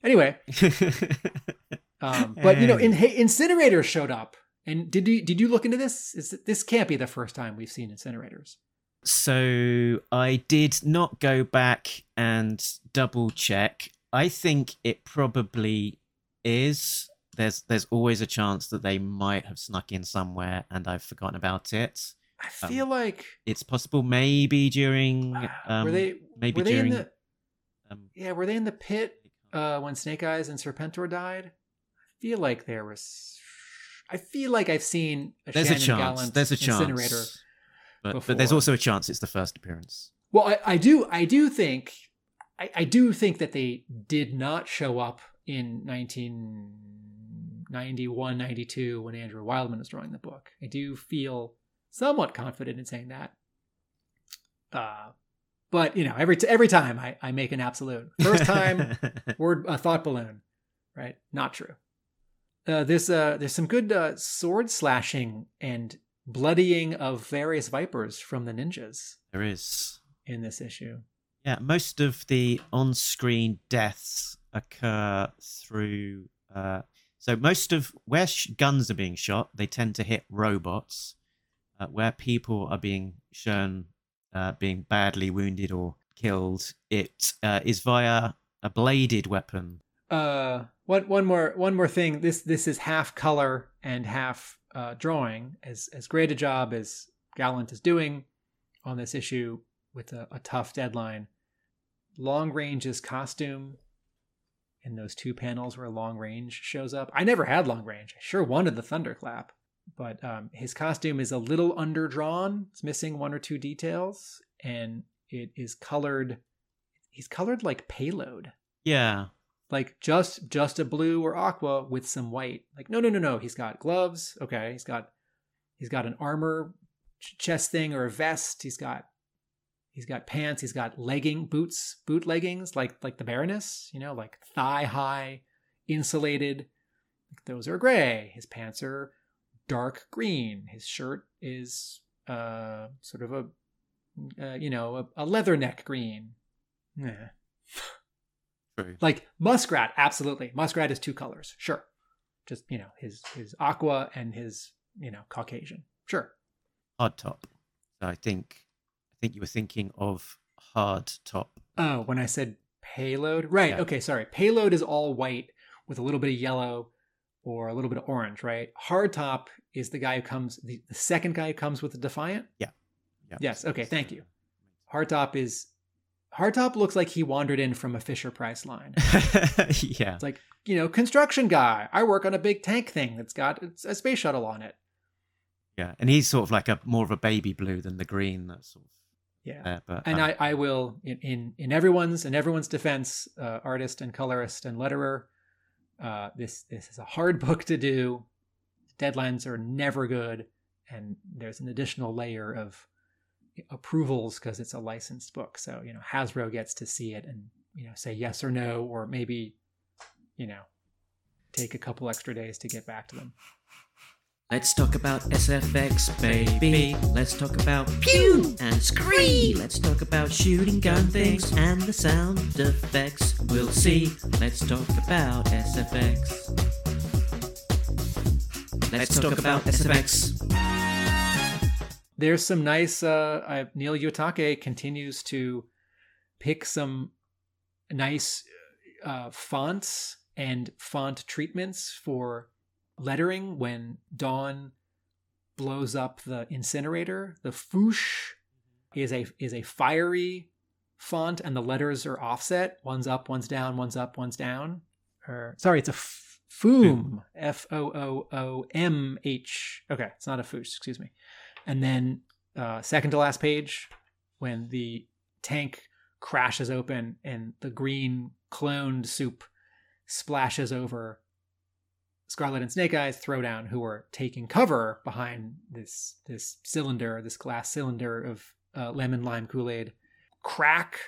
anyway um, but you know in, incinerators showed up and did you did you look into this is this can't be the first time we've seen incinerators So I did not go back and double check. I think it probably is. There's there's always a chance that they might have snuck in somewhere and I've forgotten about it. I feel like It's possible maybe during um, were they maybe were they during in the um, yeah were they in the pit uh, when Snake Eyes and Serpentor died? I feel like there was. I feel like I've seen a there's a Shannon chance. Gallant There's a incinerator. chance. But, but there's also a chance it's the first appearance. Well, I, I do I do think I, I do think that they did not show up in 1991, 92 when Andrew Wildman was drawing the book. I do feel somewhat confident in saying that. Uh, but you know, every t- every time I, I make an absolute first time word a thought balloon, right? Not true. Uh, there's uh there's some good uh, sword slashing and bloodying of various vipers from the ninjas there is. in this issue. Yeah, most of the on-screen deaths occur through. Uh, so most of where sh- guns are being shot, they tend to hit robots. Uh, where people are being shown uh, being badly wounded or killed, it uh, is via a bladed weapon. Uh, one one more one more thing. This this is half color and half uh, drawing. As as great a job as Gallant is doing on this issue with a, a tough deadline. Long Range's costume in those two panels where Long Range shows up. I never had Long Range. I sure wanted the thunderclap, but um, his costume is a little underdrawn. It's missing one or two details, and it is colored. He's colored like payload Yeah, like just just a blue or aqua with some white. Like no no no no he's got gloves okay he's got he's got an armor ch- chest thing or a vest he's got he's got pants he's got legging boots boot leggings like like the baroness you know like thigh high insulated. Those are gray. His pants are dark green. His shirt is uh sort of a uh, you know a, a leather neck green. Yeah true. like muskrat absolutely muskrat is two colors sure just you know his his aqua and his you know caucasian sure Hard top. So I think, I think you were thinking of hard top. oh when i said payload right Yeah. okay sorry payload is all white with a little bit of yellow or a little bit of orange right hardtop is the guy who comes the, the second guy who comes with the defiant Yeah. Yeah. yes okay thank you hardtop is hardtop looks like he wandered in from a fisher price line yeah. It's like, you know, construction guy. I work on a big tank thing that's got it's a space shuttle on it. Yeah, and he's sort of like a more of a baby blue than the green that's sort of Yeah. there. But and um, I, I will in, in in everyone's in everyone's defense, uh, artist and colorist and letterer, uh, this this is a hard book to do. Deadlines are never good, and there's an additional layer of approvals because it's a licensed book. So you know Hasbro gets to see it and you know say yes or no, or maybe you know take a couple extra days to get back to them. Let's talk about SFX, baby. Let's talk about pew and scree. Let's talk about shooting gun things and the sound effects. We'll see. Let's talk about SFX. Let's talk about SFX. There's some nice uh I, Neil Uyetake continues to pick some nice uh fonts and font treatments for lettering when dawn blows up the incinerator. The foosh is a is a fiery font and the letters are offset. One's up one's down one's up one's down. Or sorry it's a f- foom f o o o m h. Okay it's not a foosh excuse me and then uh, second to last page when the tank crashes open and the green cloned soup splashes over Scarlett and Snake Eyes Throwdown, who are taking cover behind this this cylinder, this glass cylinder of uh, lemon lime Kool Aid. Crack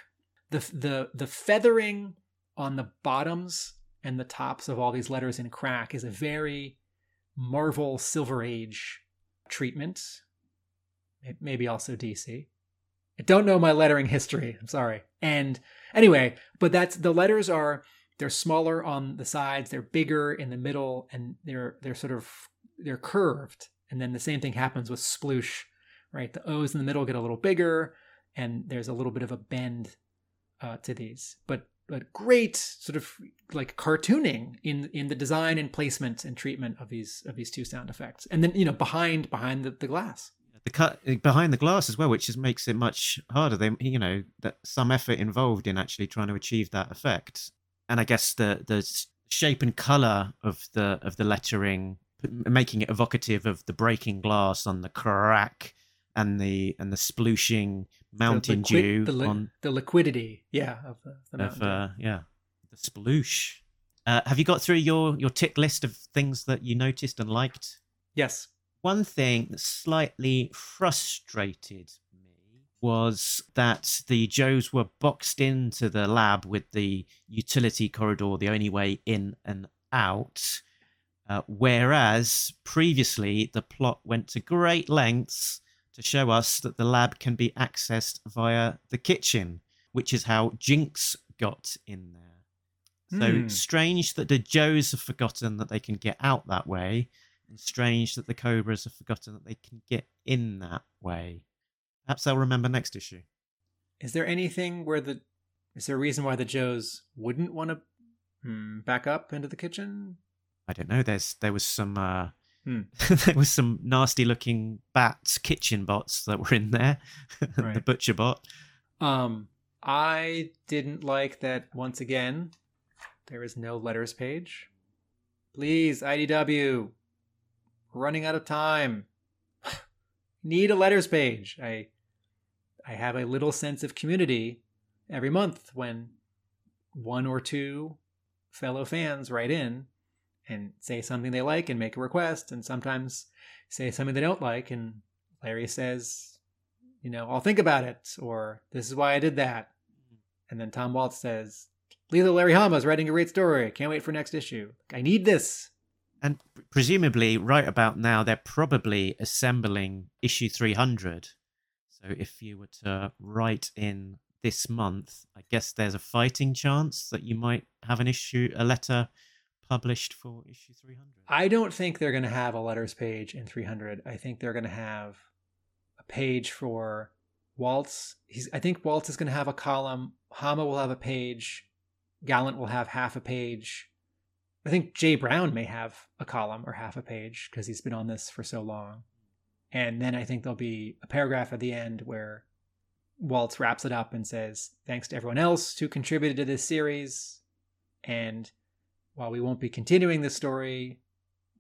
the the the feathering on the bottoms and the tops of all these letters in crack is a very Marvel Silver Age treatment. May- Maybe also DC. I don't know my lettering history. I'm sorry. And anyway, but that's the letters are they're smaller on the sides, they're bigger in the middle, and they're they're sort of they're curved. And then the same thing happens with sploosh, right? The O's in the middle get a little bigger, and there's a little bit of a bend uh, to these. But but great sort of like cartooning in in the design and placement and treatment of these of these two sound effects. And then you know behind behind the, the glass. The cut behind the glass as well, which just makes it much harder. They, you know, that some effort involved in actually trying to achieve that effect. And I guess the the shape and color of the of the lettering, making it evocative of the breaking glass on the crack and the and the splooshing Mountain the liquid- Dew the, li- on the liquidity, yeah, of the, the of uh, yeah the sploosh. Uh, have you got through your your tick list of things that you noticed and liked? yes, One thing that slightly frustrated me was that the Joes were boxed into the lab with the utility corridor the only way in and out. Uh, whereas previously the plot went to great lengths to show us that the lab can be accessed via the kitchen, which is how Jinx got in there. So Hmm. strange that the Joes have forgotten that they can get out that way, and strange that the Cobras have forgotten that they can get in that way. Perhaps they'll remember next issue. is there anything where the is there a reason why the Joes wouldn't want to hmm, back up into the kitchen? I don't know. There's there was some uh, Hmm. there was some nasty looking bats, kitchen bots that were in there. the butcher bot. Um, I didn't like that once again. There is no letters page. Please, IDW, running out of time. Need a letters page. I, I have a little sense of community every month when one or two fellow fans write in and say something they like and make a request, and sometimes say something they don't like, and Larry says, you know, I'll think about it, or this is why I did that. And then Tom Waltz says, Lila Larry Hama's writing a great story. Can't wait for next issue. I need this. And presumably, right about now, they're probably assembling issue 300. So if you were to write in this month, I guess there's a fighting chance that you might have an issue, a letter published for issue 300. I don't think they're going to have a letters page in 300. I think they're going to have a page for Waltz. He's, I think Waltz is going to have a column. Hama will have a page. Gallant will have half a page. I think Jay Brown may have a column or half a page because he's been on this for so long. And then I think there'll be a paragraph at the end where Waltz wraps it up and says, Thanks to everyone else who contributed to this series. And while we won't be continuing this story,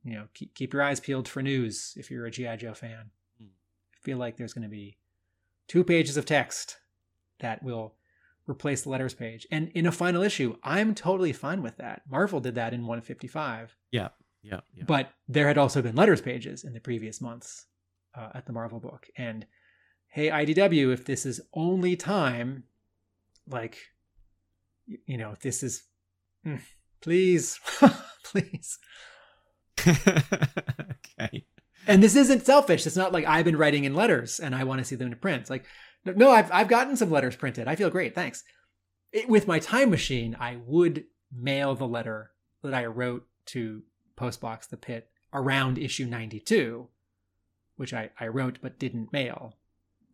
you know, keep, keep your eyes peeled for news if you're a G.I. Joe fan. Hmm. I feel like there's going to be two pages of text that will replace the letters page. And in a final issue, I'm totally fine with that. Marvel did that in 155, Yeah, yeah, yeah. but there had also been letters pages in the previous months uh, at the Marvel book. And hey, IDW, if this is only time, like, you know, if this is, mm, please, please. okay. And this isn't selfish. It's not like I've been writing in letters and I want to see them in print. It's like, no, I've, I've gotten some letters printed. I feel great. Thanks. It, with my time machine, I would mail the letter that I wrote to Postbox the Pit around issue 92, which I, I wrote but didn't mail.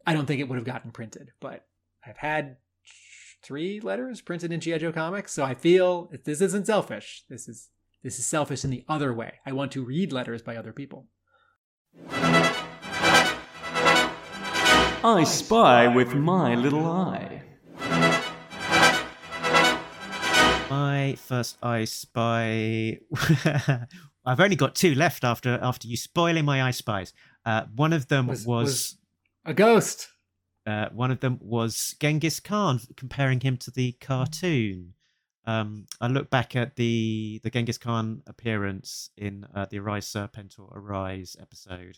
I don't think it would have gotten printed, but I've had three letters printed in G.I. Joe comics, so I feel this isn't selfish. This is this is selfish in the other way. I want to read letters by other people. I spy with my little eye. My first I Spy. I've only got two left after after you spoiling my I Spies. Uh, one of them was, Was- was- A ghost. uh, one of them was Genghis Khan, comparing him to the cartoon. Um, I look back at the the Genghis Khan appearance in uh, the Arise Serpentor Arise episode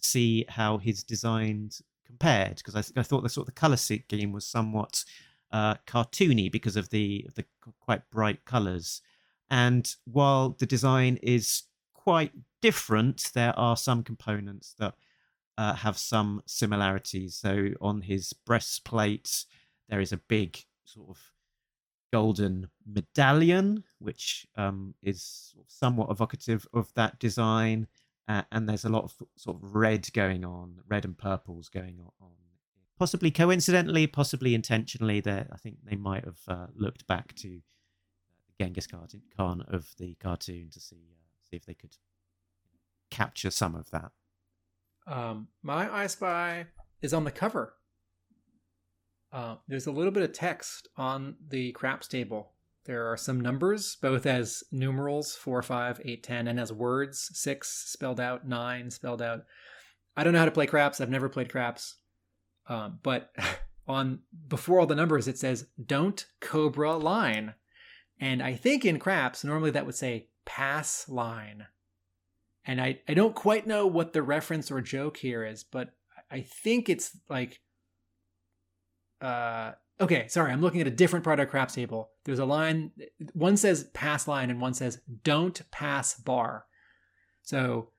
to see how his designs compared, because I, I thought the sort of the color scheme was somewhat uh, cartoony because of the the quite bright colors. And while the design is quite different, there are some components that uh, have some similarities. So on his breastplate, there is a big sort of golden medallion, which um, is somewhat evocative of that design. Uh, and there's a lot of sort of red going on, red and purples going on. Possibly coincidentally, possibly intentionally. There, I think they might have uh, looked back to Genghis Khan of the cartoon to see uh, see if they could capture some of that. Um, my I Spy is on the cover. Uh, there's a little bit of text on the craps table. There are some numbers, both as numerals 4, 5, 8, 10, and as words 6 spelled out, 9 spelled out. I don't know how to play craps. I've never played craps. Um, but on before all the numbers, it says "Don't Cobra Line," and I think in craps normally that would say "Pass Line." And I I don't quite know what the reference or joke here is, but I think it's like, uh, okay, sorry, I'm looking at a different part of craps table. There's a line. One says "Pass Line" and one says "Don't Pass Bar." So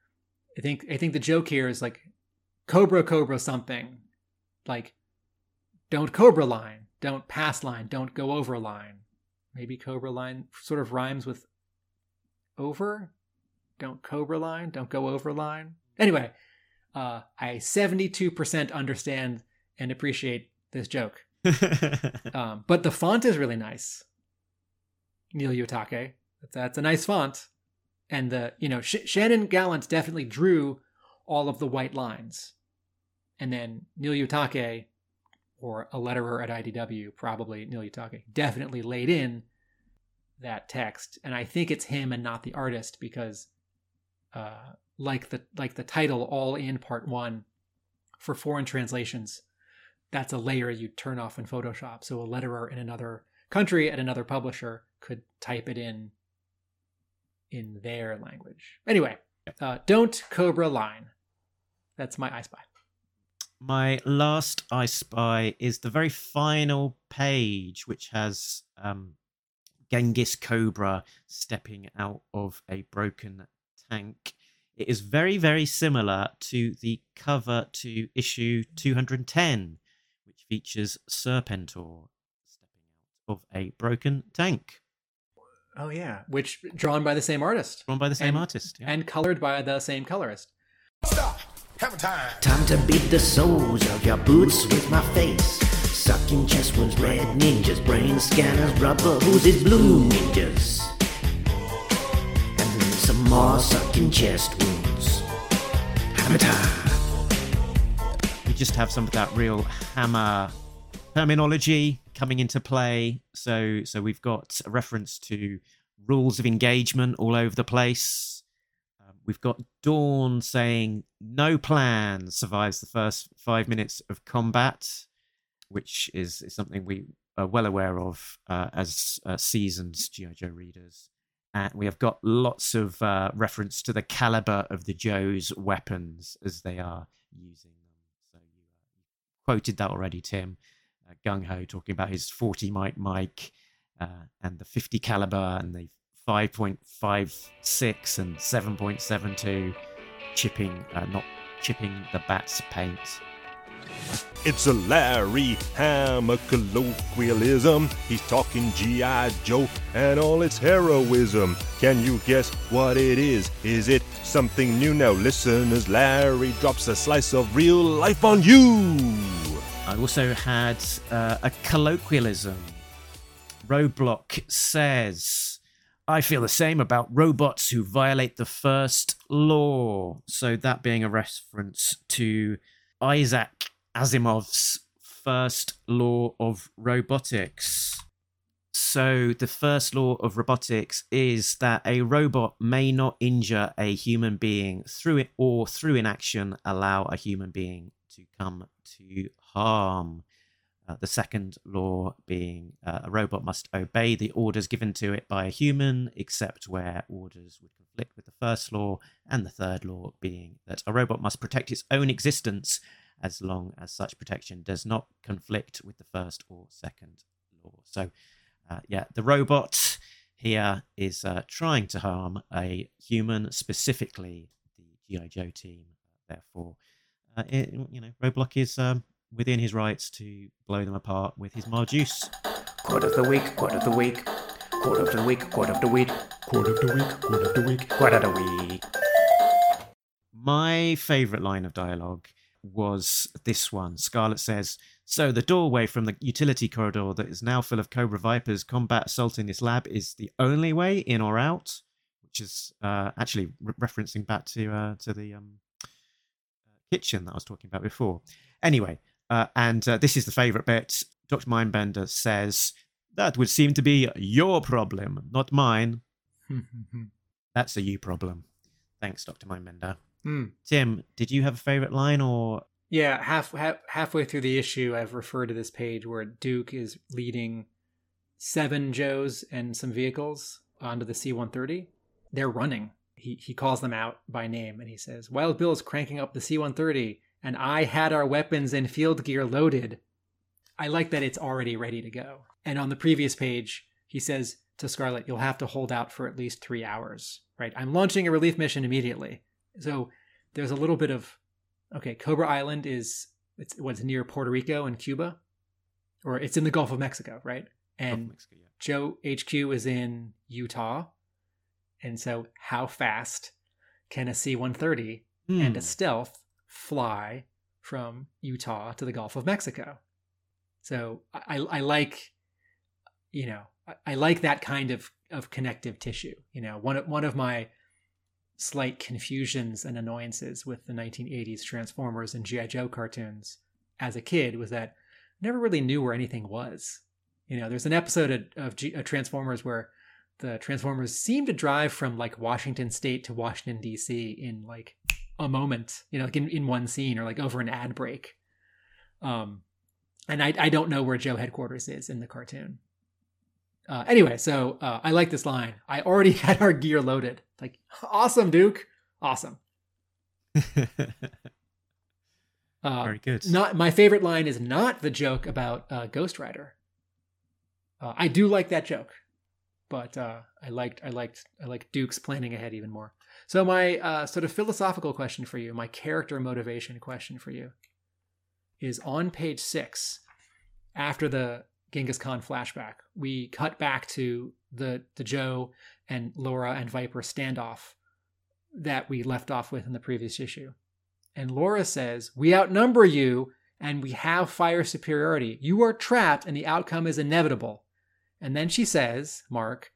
I think I think the joke here is like Cobra Cobra something like don't Cobra line, don't pass line, don't go over line. Maybe Cobra line sort of rhymes with over. Don't Cobra line, don't go over line. Anyway, uh, I 72% understand and appreciate this joke. Um, but the font is really nice. Neil Uyetake. That's, a nice font. And the, you know, Sh- Shannon Gallant definitely drew all of the white lines. And then Neil Uyetake, or a letterer at IDW, probably Neil Uyetake, definitely laid in that text. And I think it's him and not the artist because, uh, like the like the title, all in part one, for foreign translations, that's a layer you turn off in Photoshop. So a letterer in another country at another publisher could type it in in their language. Anyway, uh, don't Cobra line. That's my I Spy. My last I Spy is the very final page, which has um, Genghis Cobra stepping out of a broken tank. It is very, very similar to the cover to issue 210, which features Serpentor stepping out of a broken tank, Oh yeah, which drawn by the same artist drawn by the same And- artist. yeah. and colored by the same colorist. Stop. Have a Time Time to beat the soles of your boots with my face. Sucking chest wounds, red ninjas, brain scanners, rubber oozes, blue ninjas. And then some more sucking chest wounds. Hammer time. Just have some of that real Hama terminology coming into play. So so we've got a reference to rules of engagement all over the place. Um, we've got Dawn saying no plan survives the first five minutes of combat, which is, is something we are well aware of uh, as uh, seasoned GI Joe readers. And we have got lots of uh, reference to the caliber of the Joe's weapons as they are using them. So you, uh, you quoted that already, Tim. Uh, Gung Ho talking about his 40 mic mic uh, and the 50 caliber and the 5.56 and 7.72 chipping, uh, not chipping the bat's paint. It's a Larry Hama colloquialism. He's talking G.I. Joe and all its heroism. Can you guess what it is? Is it something new? Now, listeners, Larry drops a slice of real life on you. I also had uh, a colloquialism. Roadblock says, I feel the same about robots who violate the first law. So, that being a reference to Isaac Asimov's first law of robotics. So, the first law of robotics is that a robot may not injure a human being through it or through inaction allow a human being to come to harm. Uh, the second law being uh, a robot must obey the orders given to it by a human, except where orders would conflict with the first law. And the third law being that a robot must protect its own existence as long as such protection does not conflict with the first or second law. So, uh, yeah, the robot here is uh, trying to harm a human, specifically the GI Joe team. Therefore, uh, it, you know, Roadblock is um, within his rights to blow them apart with his Ma Deuce. Quote of the week, quote of the week, quote of the week, quote of the week, Quote of the week, quote of the week. quote of the week. My favourite line of dialogue was this one. Scarlett says, So the doorway from the utility corridor that is now full of Cobra Vipers combat assaulting this lab is the only way in or out, which is uh, actually re- referencing back to uh, to the um, uh, kitchen that I was talking about before. Anyway, uh, and uh, this is the favorite bit. Dr. Mindbender says, That would seem to be your problem, not mine. That's a you problem. Thanks, Dr. Mindbender. Hmm. Tim, did you have a favorite line or Yeah, half, half halfway through the issue, I've referred to this page where Duke is leading seven Joes and some vehicles onto the C-130. They're running. He he calls them out by name and he says, "Wild Bill's cranking up the C-130, and I had our weapons and field gear loaded." I like that it's already ready to go. And on the previous page, he says to Scarlett, "You'll have to hold out for at least three hours." Right? I'm launching a relief mission immediately. So there's a little bit of okay. Cobra Island is it's what's near Puerto Rico and Cuba, or it's in the Gulf of Mexico, right? And Mexico, yeah. Joe HQ is in Utah. And so, how fast can a C 130 hmm. and a stealth fly from Utah to the Gulf of Mexico? So, I, I like, you know, I, I like that kind of, of connective tissue. You know, one of, one of my slight confusions and annoyances with the 1980s Transformers and G.I. Joe cartoons as a kid was that I never really knew where anything was. You know, there's an episode of, of, G, of Transformers where the Transformers seem to drive from like Washington State to Washington D.C. in like a moment. You know, like in, in one scene or like over an ad break. Um, and I I don't know where Joe headquarters is in the cartoon. Uh, anyway, so uh, I like this line. I already had our gear loaded. Like, awesome, Duke. Awesome. Uh, Very good. not my favorite line is not the joke about uh, Ghost Rider. Uh, I do like that joke, but uh, I liked I liked I liked Duke's planning ahead even more. So my uh, sort of philosophical question for you, my character motivation question for you, is on page six. After the Genghis Khan flashback, we cut back to the the Joe and Laura and Viper standoff that we left off with in the previous issue. And Laura says, We outnumber you and we have fire superiority. You are trapped and the outcome is inevitable. And then she says, Mark,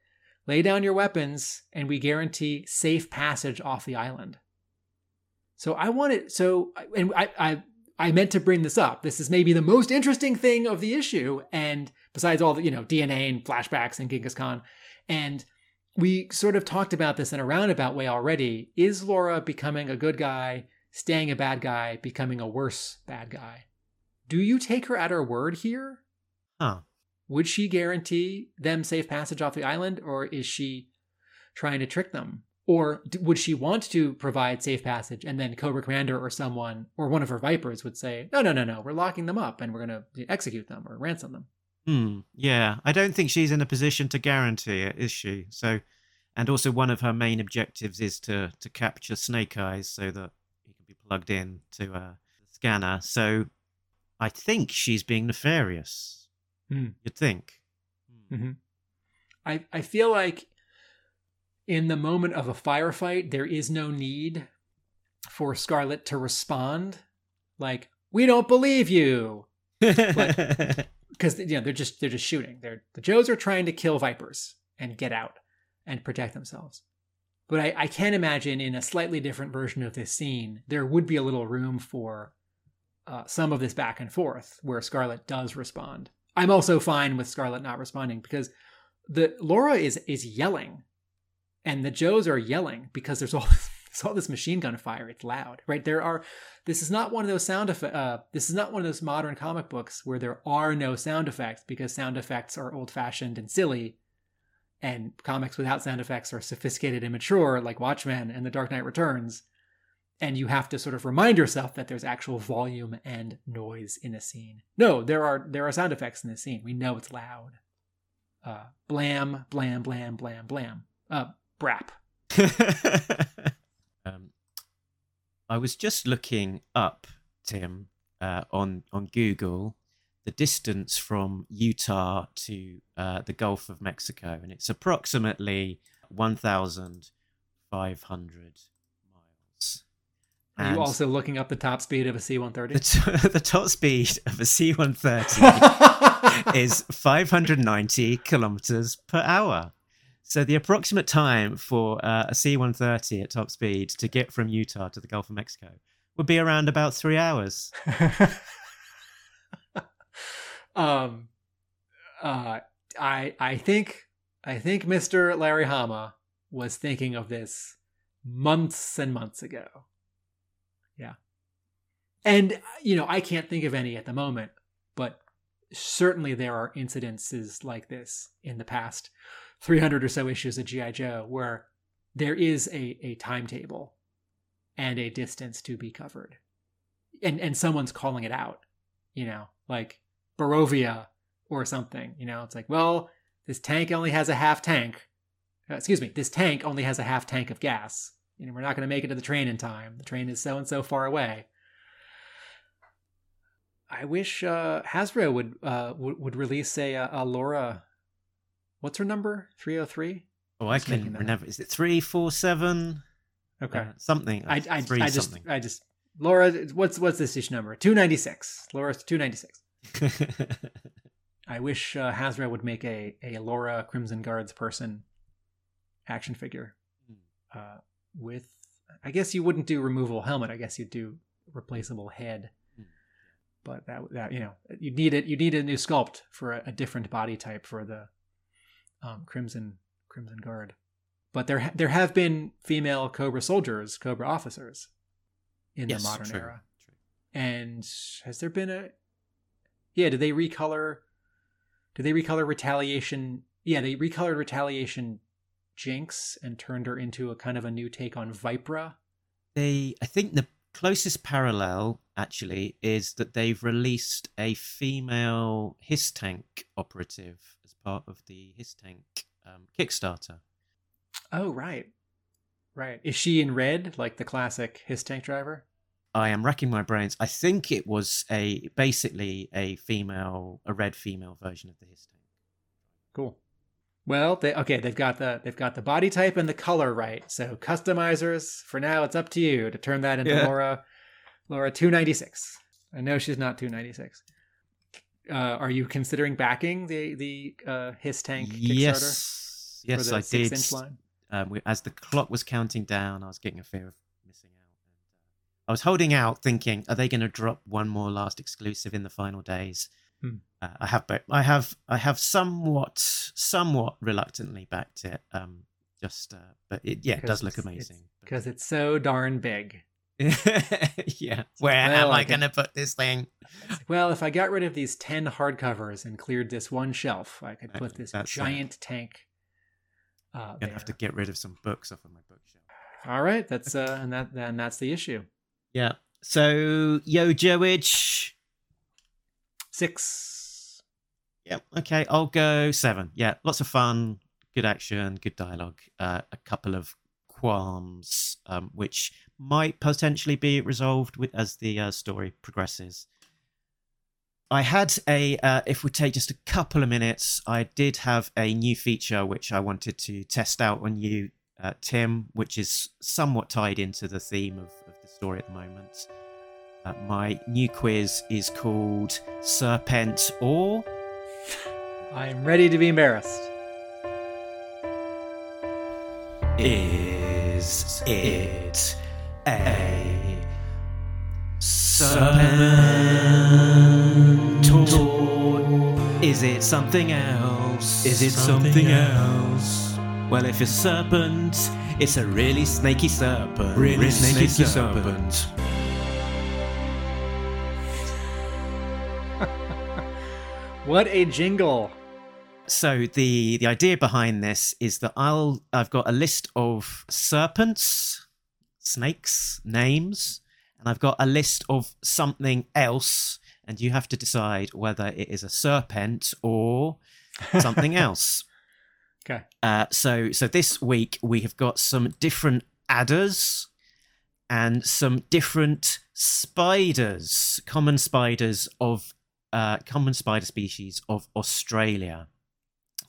lay down your weapons and we guarantee safe passage off the island. So I wanted, so, and I, I, I meant to bring this up. This is maybe the most interesting thing of the issue. And besides all the, you know, DNA and flashbacks and Genghis Khan. And we sort of talked about this in a roundabout way already. Is Laura becoming a good guy? staying a bad guy, becoming a worse bad guy. Do you take her at her word here? Huh. Would she guarantee them safe passage off the island, or is she trying to trick them? Or would she want to provide safe passage and then Cobra Commander or someone, or one of her Vipers would say, no, no, no, no, we're locking them up and we're going to execute them or ransom them? Hmm. Yeah, I don't think she's in a position to guarantee it, is she? So, and also one of her main objectives is to to capture Snake Eyes so that he can be plugged in to a scanner. So, I think she's being nefarious. Hmm. You'd think. Mhm. I I feel like in the moment of a firefight, there is no need for Scarlett to respond like "We don't believe you," because you know they're just they're just shooting. They're the Joes are trying to kill Vipers and get out and protect themselves. But I, I can imagine in a slightly different version of this scene, there would be a little room for uh, some of this back and forth where Scarlett does respond. I'm also fine with Scarlett not responding because the Laura is is yelling, and the Joes are yelling because there's all all this machine gun fire. It's loud, right? There are. This is not one of those sound effects. Uh, this is not one of those modern comic books where there are no sound effects because sound effects are old fashioned and silly, and comics without sound effects are sophisticated and mature, like Watchmen and The Dark Knight Returns. And you have to sort of remind yourself that there's actual volume and noise in a scene. No, there are there are sound effects in this scene. We know it's loud. Uh, blam, blam, blam, blam, blam. Uh, brap. um, I was just looking up, Tim, uh, on on Google, the distance from Utah to uh, the Gulf of Mexico, and it's approximately one thousand five hundred miles. Are And you also looking up the top speed of a C-130? the, t- the top speed of a C one thirty is 590 kilometers per hour. So the approximate time for uh, a C-130 at top speed to get from Utah to the Gulf of Mexico would be around about three hours. um, uh, I I think I think Mr. Larry Hama was thinking of this months and months ago. Yeah, and you know I can't think of any at the moment, but certainly there are incidences like this in the past 300 or so issues of GI Joe where there is a a timetable and a distance to be covered, and and someone's calling it out. You know, like Borovia or something. You know, it's like, well, this tank only has a half tank. Uh, excuse me, this tank only has a half tank of gas. You know, we're not going to make it to the train in time. The train is so and so far away. I wish uh, Hasbro would uh, would, would release a, a Laura. What's her number? Three hundred three. Oh, I can remember. Is it three, four, seven? Okay. Uh, something. I I, three I just something. I just Laura. What's what's this issue number? Two ninety six. Laura's two ninety six. I wish uh, would make a a Laura Crimson Guards person action figure Hmm. uh, with. I guess you wouldn't do removable helmet. I guess you'd do replaceable head. Hmm. But that that you know you need it. You need a new sculpt for a, a different body type for the um, Crimson Crimson Guard. But there ha- there have been female Cobra soldiers, Cobra officers, in yes, the modern true, era. true. And has there been a Yeah, did they recolor did they recolor retaliation yeah, they recolored retaliation Jinx and turned her into a kind of a new take on Vipra. They, I think the closest parallel actually is that they've released a female HISS Tank operative as part of the HISS Tank um, Kickstarter. Oh right. Right. Is she in red like the classic HISS tank driver? I am racking my brains. I think it was a basically a female, a red female version of the HISS Tank. Cool. Well, they okay, they've got the they've got the body type and the color right. So customizers, for now it's up to you to turn that into Yeah. Laura Laura 296. I know she's not 296. Uh, are you considering backing the the uh, HISS tank Kickstarter Yes, for yes, the I six did. inch line? um, we, as the clock was counting down, I was getting a fear of missing out. Uh, I was holding out, thinking, are they going to drop one more last exclusive in the final days? Hmm. Uh, I have, but I have, I have somewhat, somewhat reluctantly backed it. Um, just, uh, but it, yeah, it does look amazing. because it's so darn big. yeah, where Well, am I I going to put this thing? Well, if I got rid of these 10 hardcovers and cleared this one shelf, I could put this that's giant tank uh, I'm gonna there. have to get rid of some books off of my bookshelf. All right, that's uh and that then that's the issue. Yeah. So, Yo Joage. 6 Yeah. Okay. I'll go seven. Yeah. Lots of fun, good action, good dialogue. Uh, a couple of qualms, um, which might potentially be resolved with as the uh, story progresses. I had a. Uh, if we take just a couple of minutes, I did have a new feature which I wanted to test out on you, uh, Tim, which is somewhat tied into the theme of, of the story at the moment. Uh, my new quiz is called Serpent or I'm ready to be embarrassed. Is it a serpent or is it something else? Is it something else? Well, if it's serpent, it's a really snaky serpent. Really snaky, snaky serpent. What a jingle. So the the idea behind this is that I'll I've got a list of serpents, snakes, names, and I've got a list of something else, and you have to decide whether it is a serpent or something else. Okay. Uh, so so this week we have got some different adders and some different spiders, common spiders of uh, common spider species of Australia.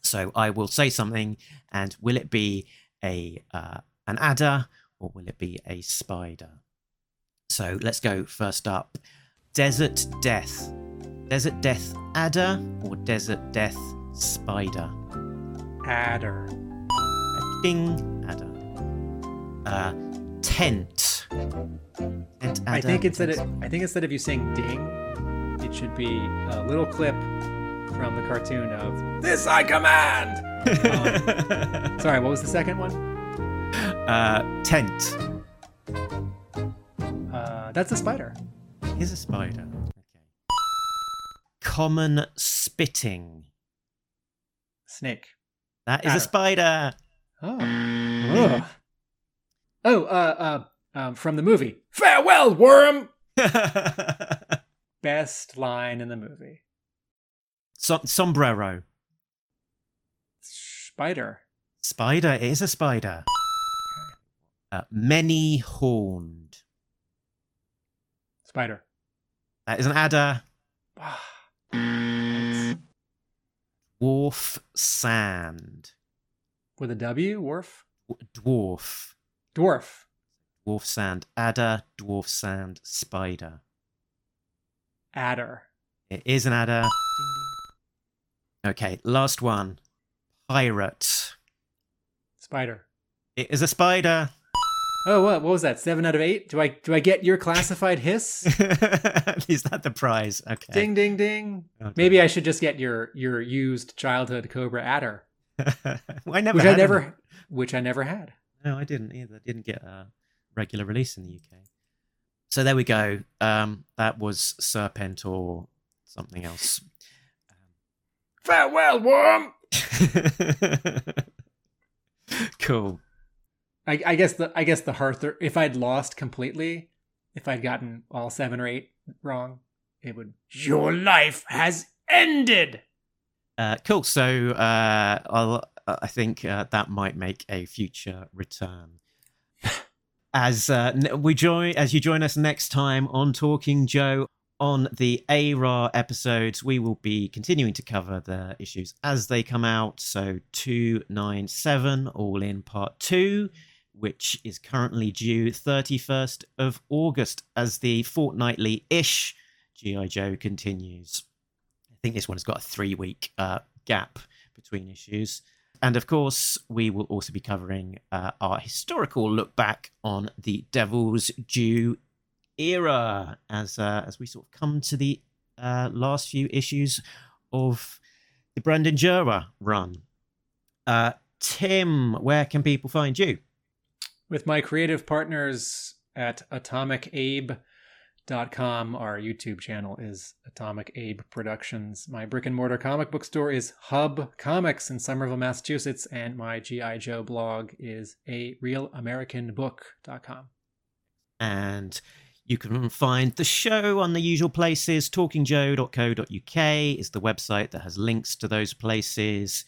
So I will say something, and will it be a uh, an adder or will it be a spider? So let's go first up. Desert death. Desert death adder or desert death spider? Adder. Ding adder. Uh, tent. And I think instead of I think instead of you saying ding, it should be a little clip from the cartoon of this I command. Um, sorry, what was the second one? uh, tent. Uh, that's a spider. Here's a spider. Okay. Common spitting. Snake. That is a spider. Oh. Ugh. Oh, uh, uh, um, from the movie. Farewell, worm. Best line in the movie. Som- sombrero. Spider. Spider. It is a spider. Uh, many horned. Spider. That is an adder. Ah, Dwarf sand. With a W, wharf. Dwarf. Dwarf. Dwarf sand. Adder. Dwarf sand. Spider. Adder. It is an adder. Okay, last one. Pirate. Spider. It is a spider. Oh, what? What was that? Seven out of eight. Do I do I get your classified hiss? is that the prize? Okay. ding, ding, ding. Okay. Maybe I should just get your your used childhood Cobra adder, Well, I never which I never, one. which I never had. No, I didn't either. I Didn't get a regular release in the UK. So there we go. Um, that was Serpent or something else. Farewell, worm. cool. I, I guess the I guess the Harther. If I'd lost completely, if I'd gotten all seven or eight wrong, it would. Your life has ended. Uh, cool. So uh, I'll, I think uh, that might make a future return. As uh, we join, as you join us next time on Talking Joe on the ARA episodes, we will be continuing to cover the issues as they come out. So two nine seven, all in part two, which is currently due 31st of August as the fortnightly ish GI Joe continues. I think this one has got a three week uh, gap between issues. And of course, we will also be covering uh, our historical look back on the Devil's Due era as uh, as we sort of come to the uh, last few issues of the Brandon Jerwa run. Uh, Tim, where can people find you? With my creative partners at atomicabe.com, our YouTube channel is Atomic Abe Productions. My brick and mortar comic book store is Hub Comics in Somerville, Massachusetts, and my GI Joe blog is a Real American realamericanbook.com. And you can find the show on the usual places. TalkingJoe.co.uk is the website that has links to those places.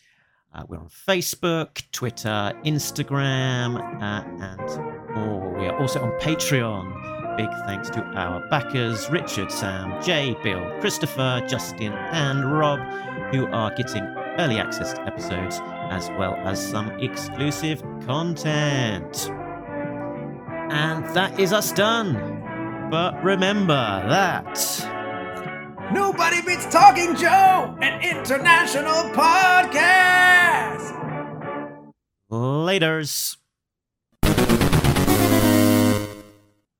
Uh, we're on Facebook, Twitter, Instagram, uh, and more. We are also on Patreon. Big thanks to our backers Richard, Sam, Jay, Bill, Christopher, Justin, and Rob, who are getting early access to episodes as well as some exclusive content. And that is us done. But remember that. Nobody beats Talking Joe, an international podcast. Laters.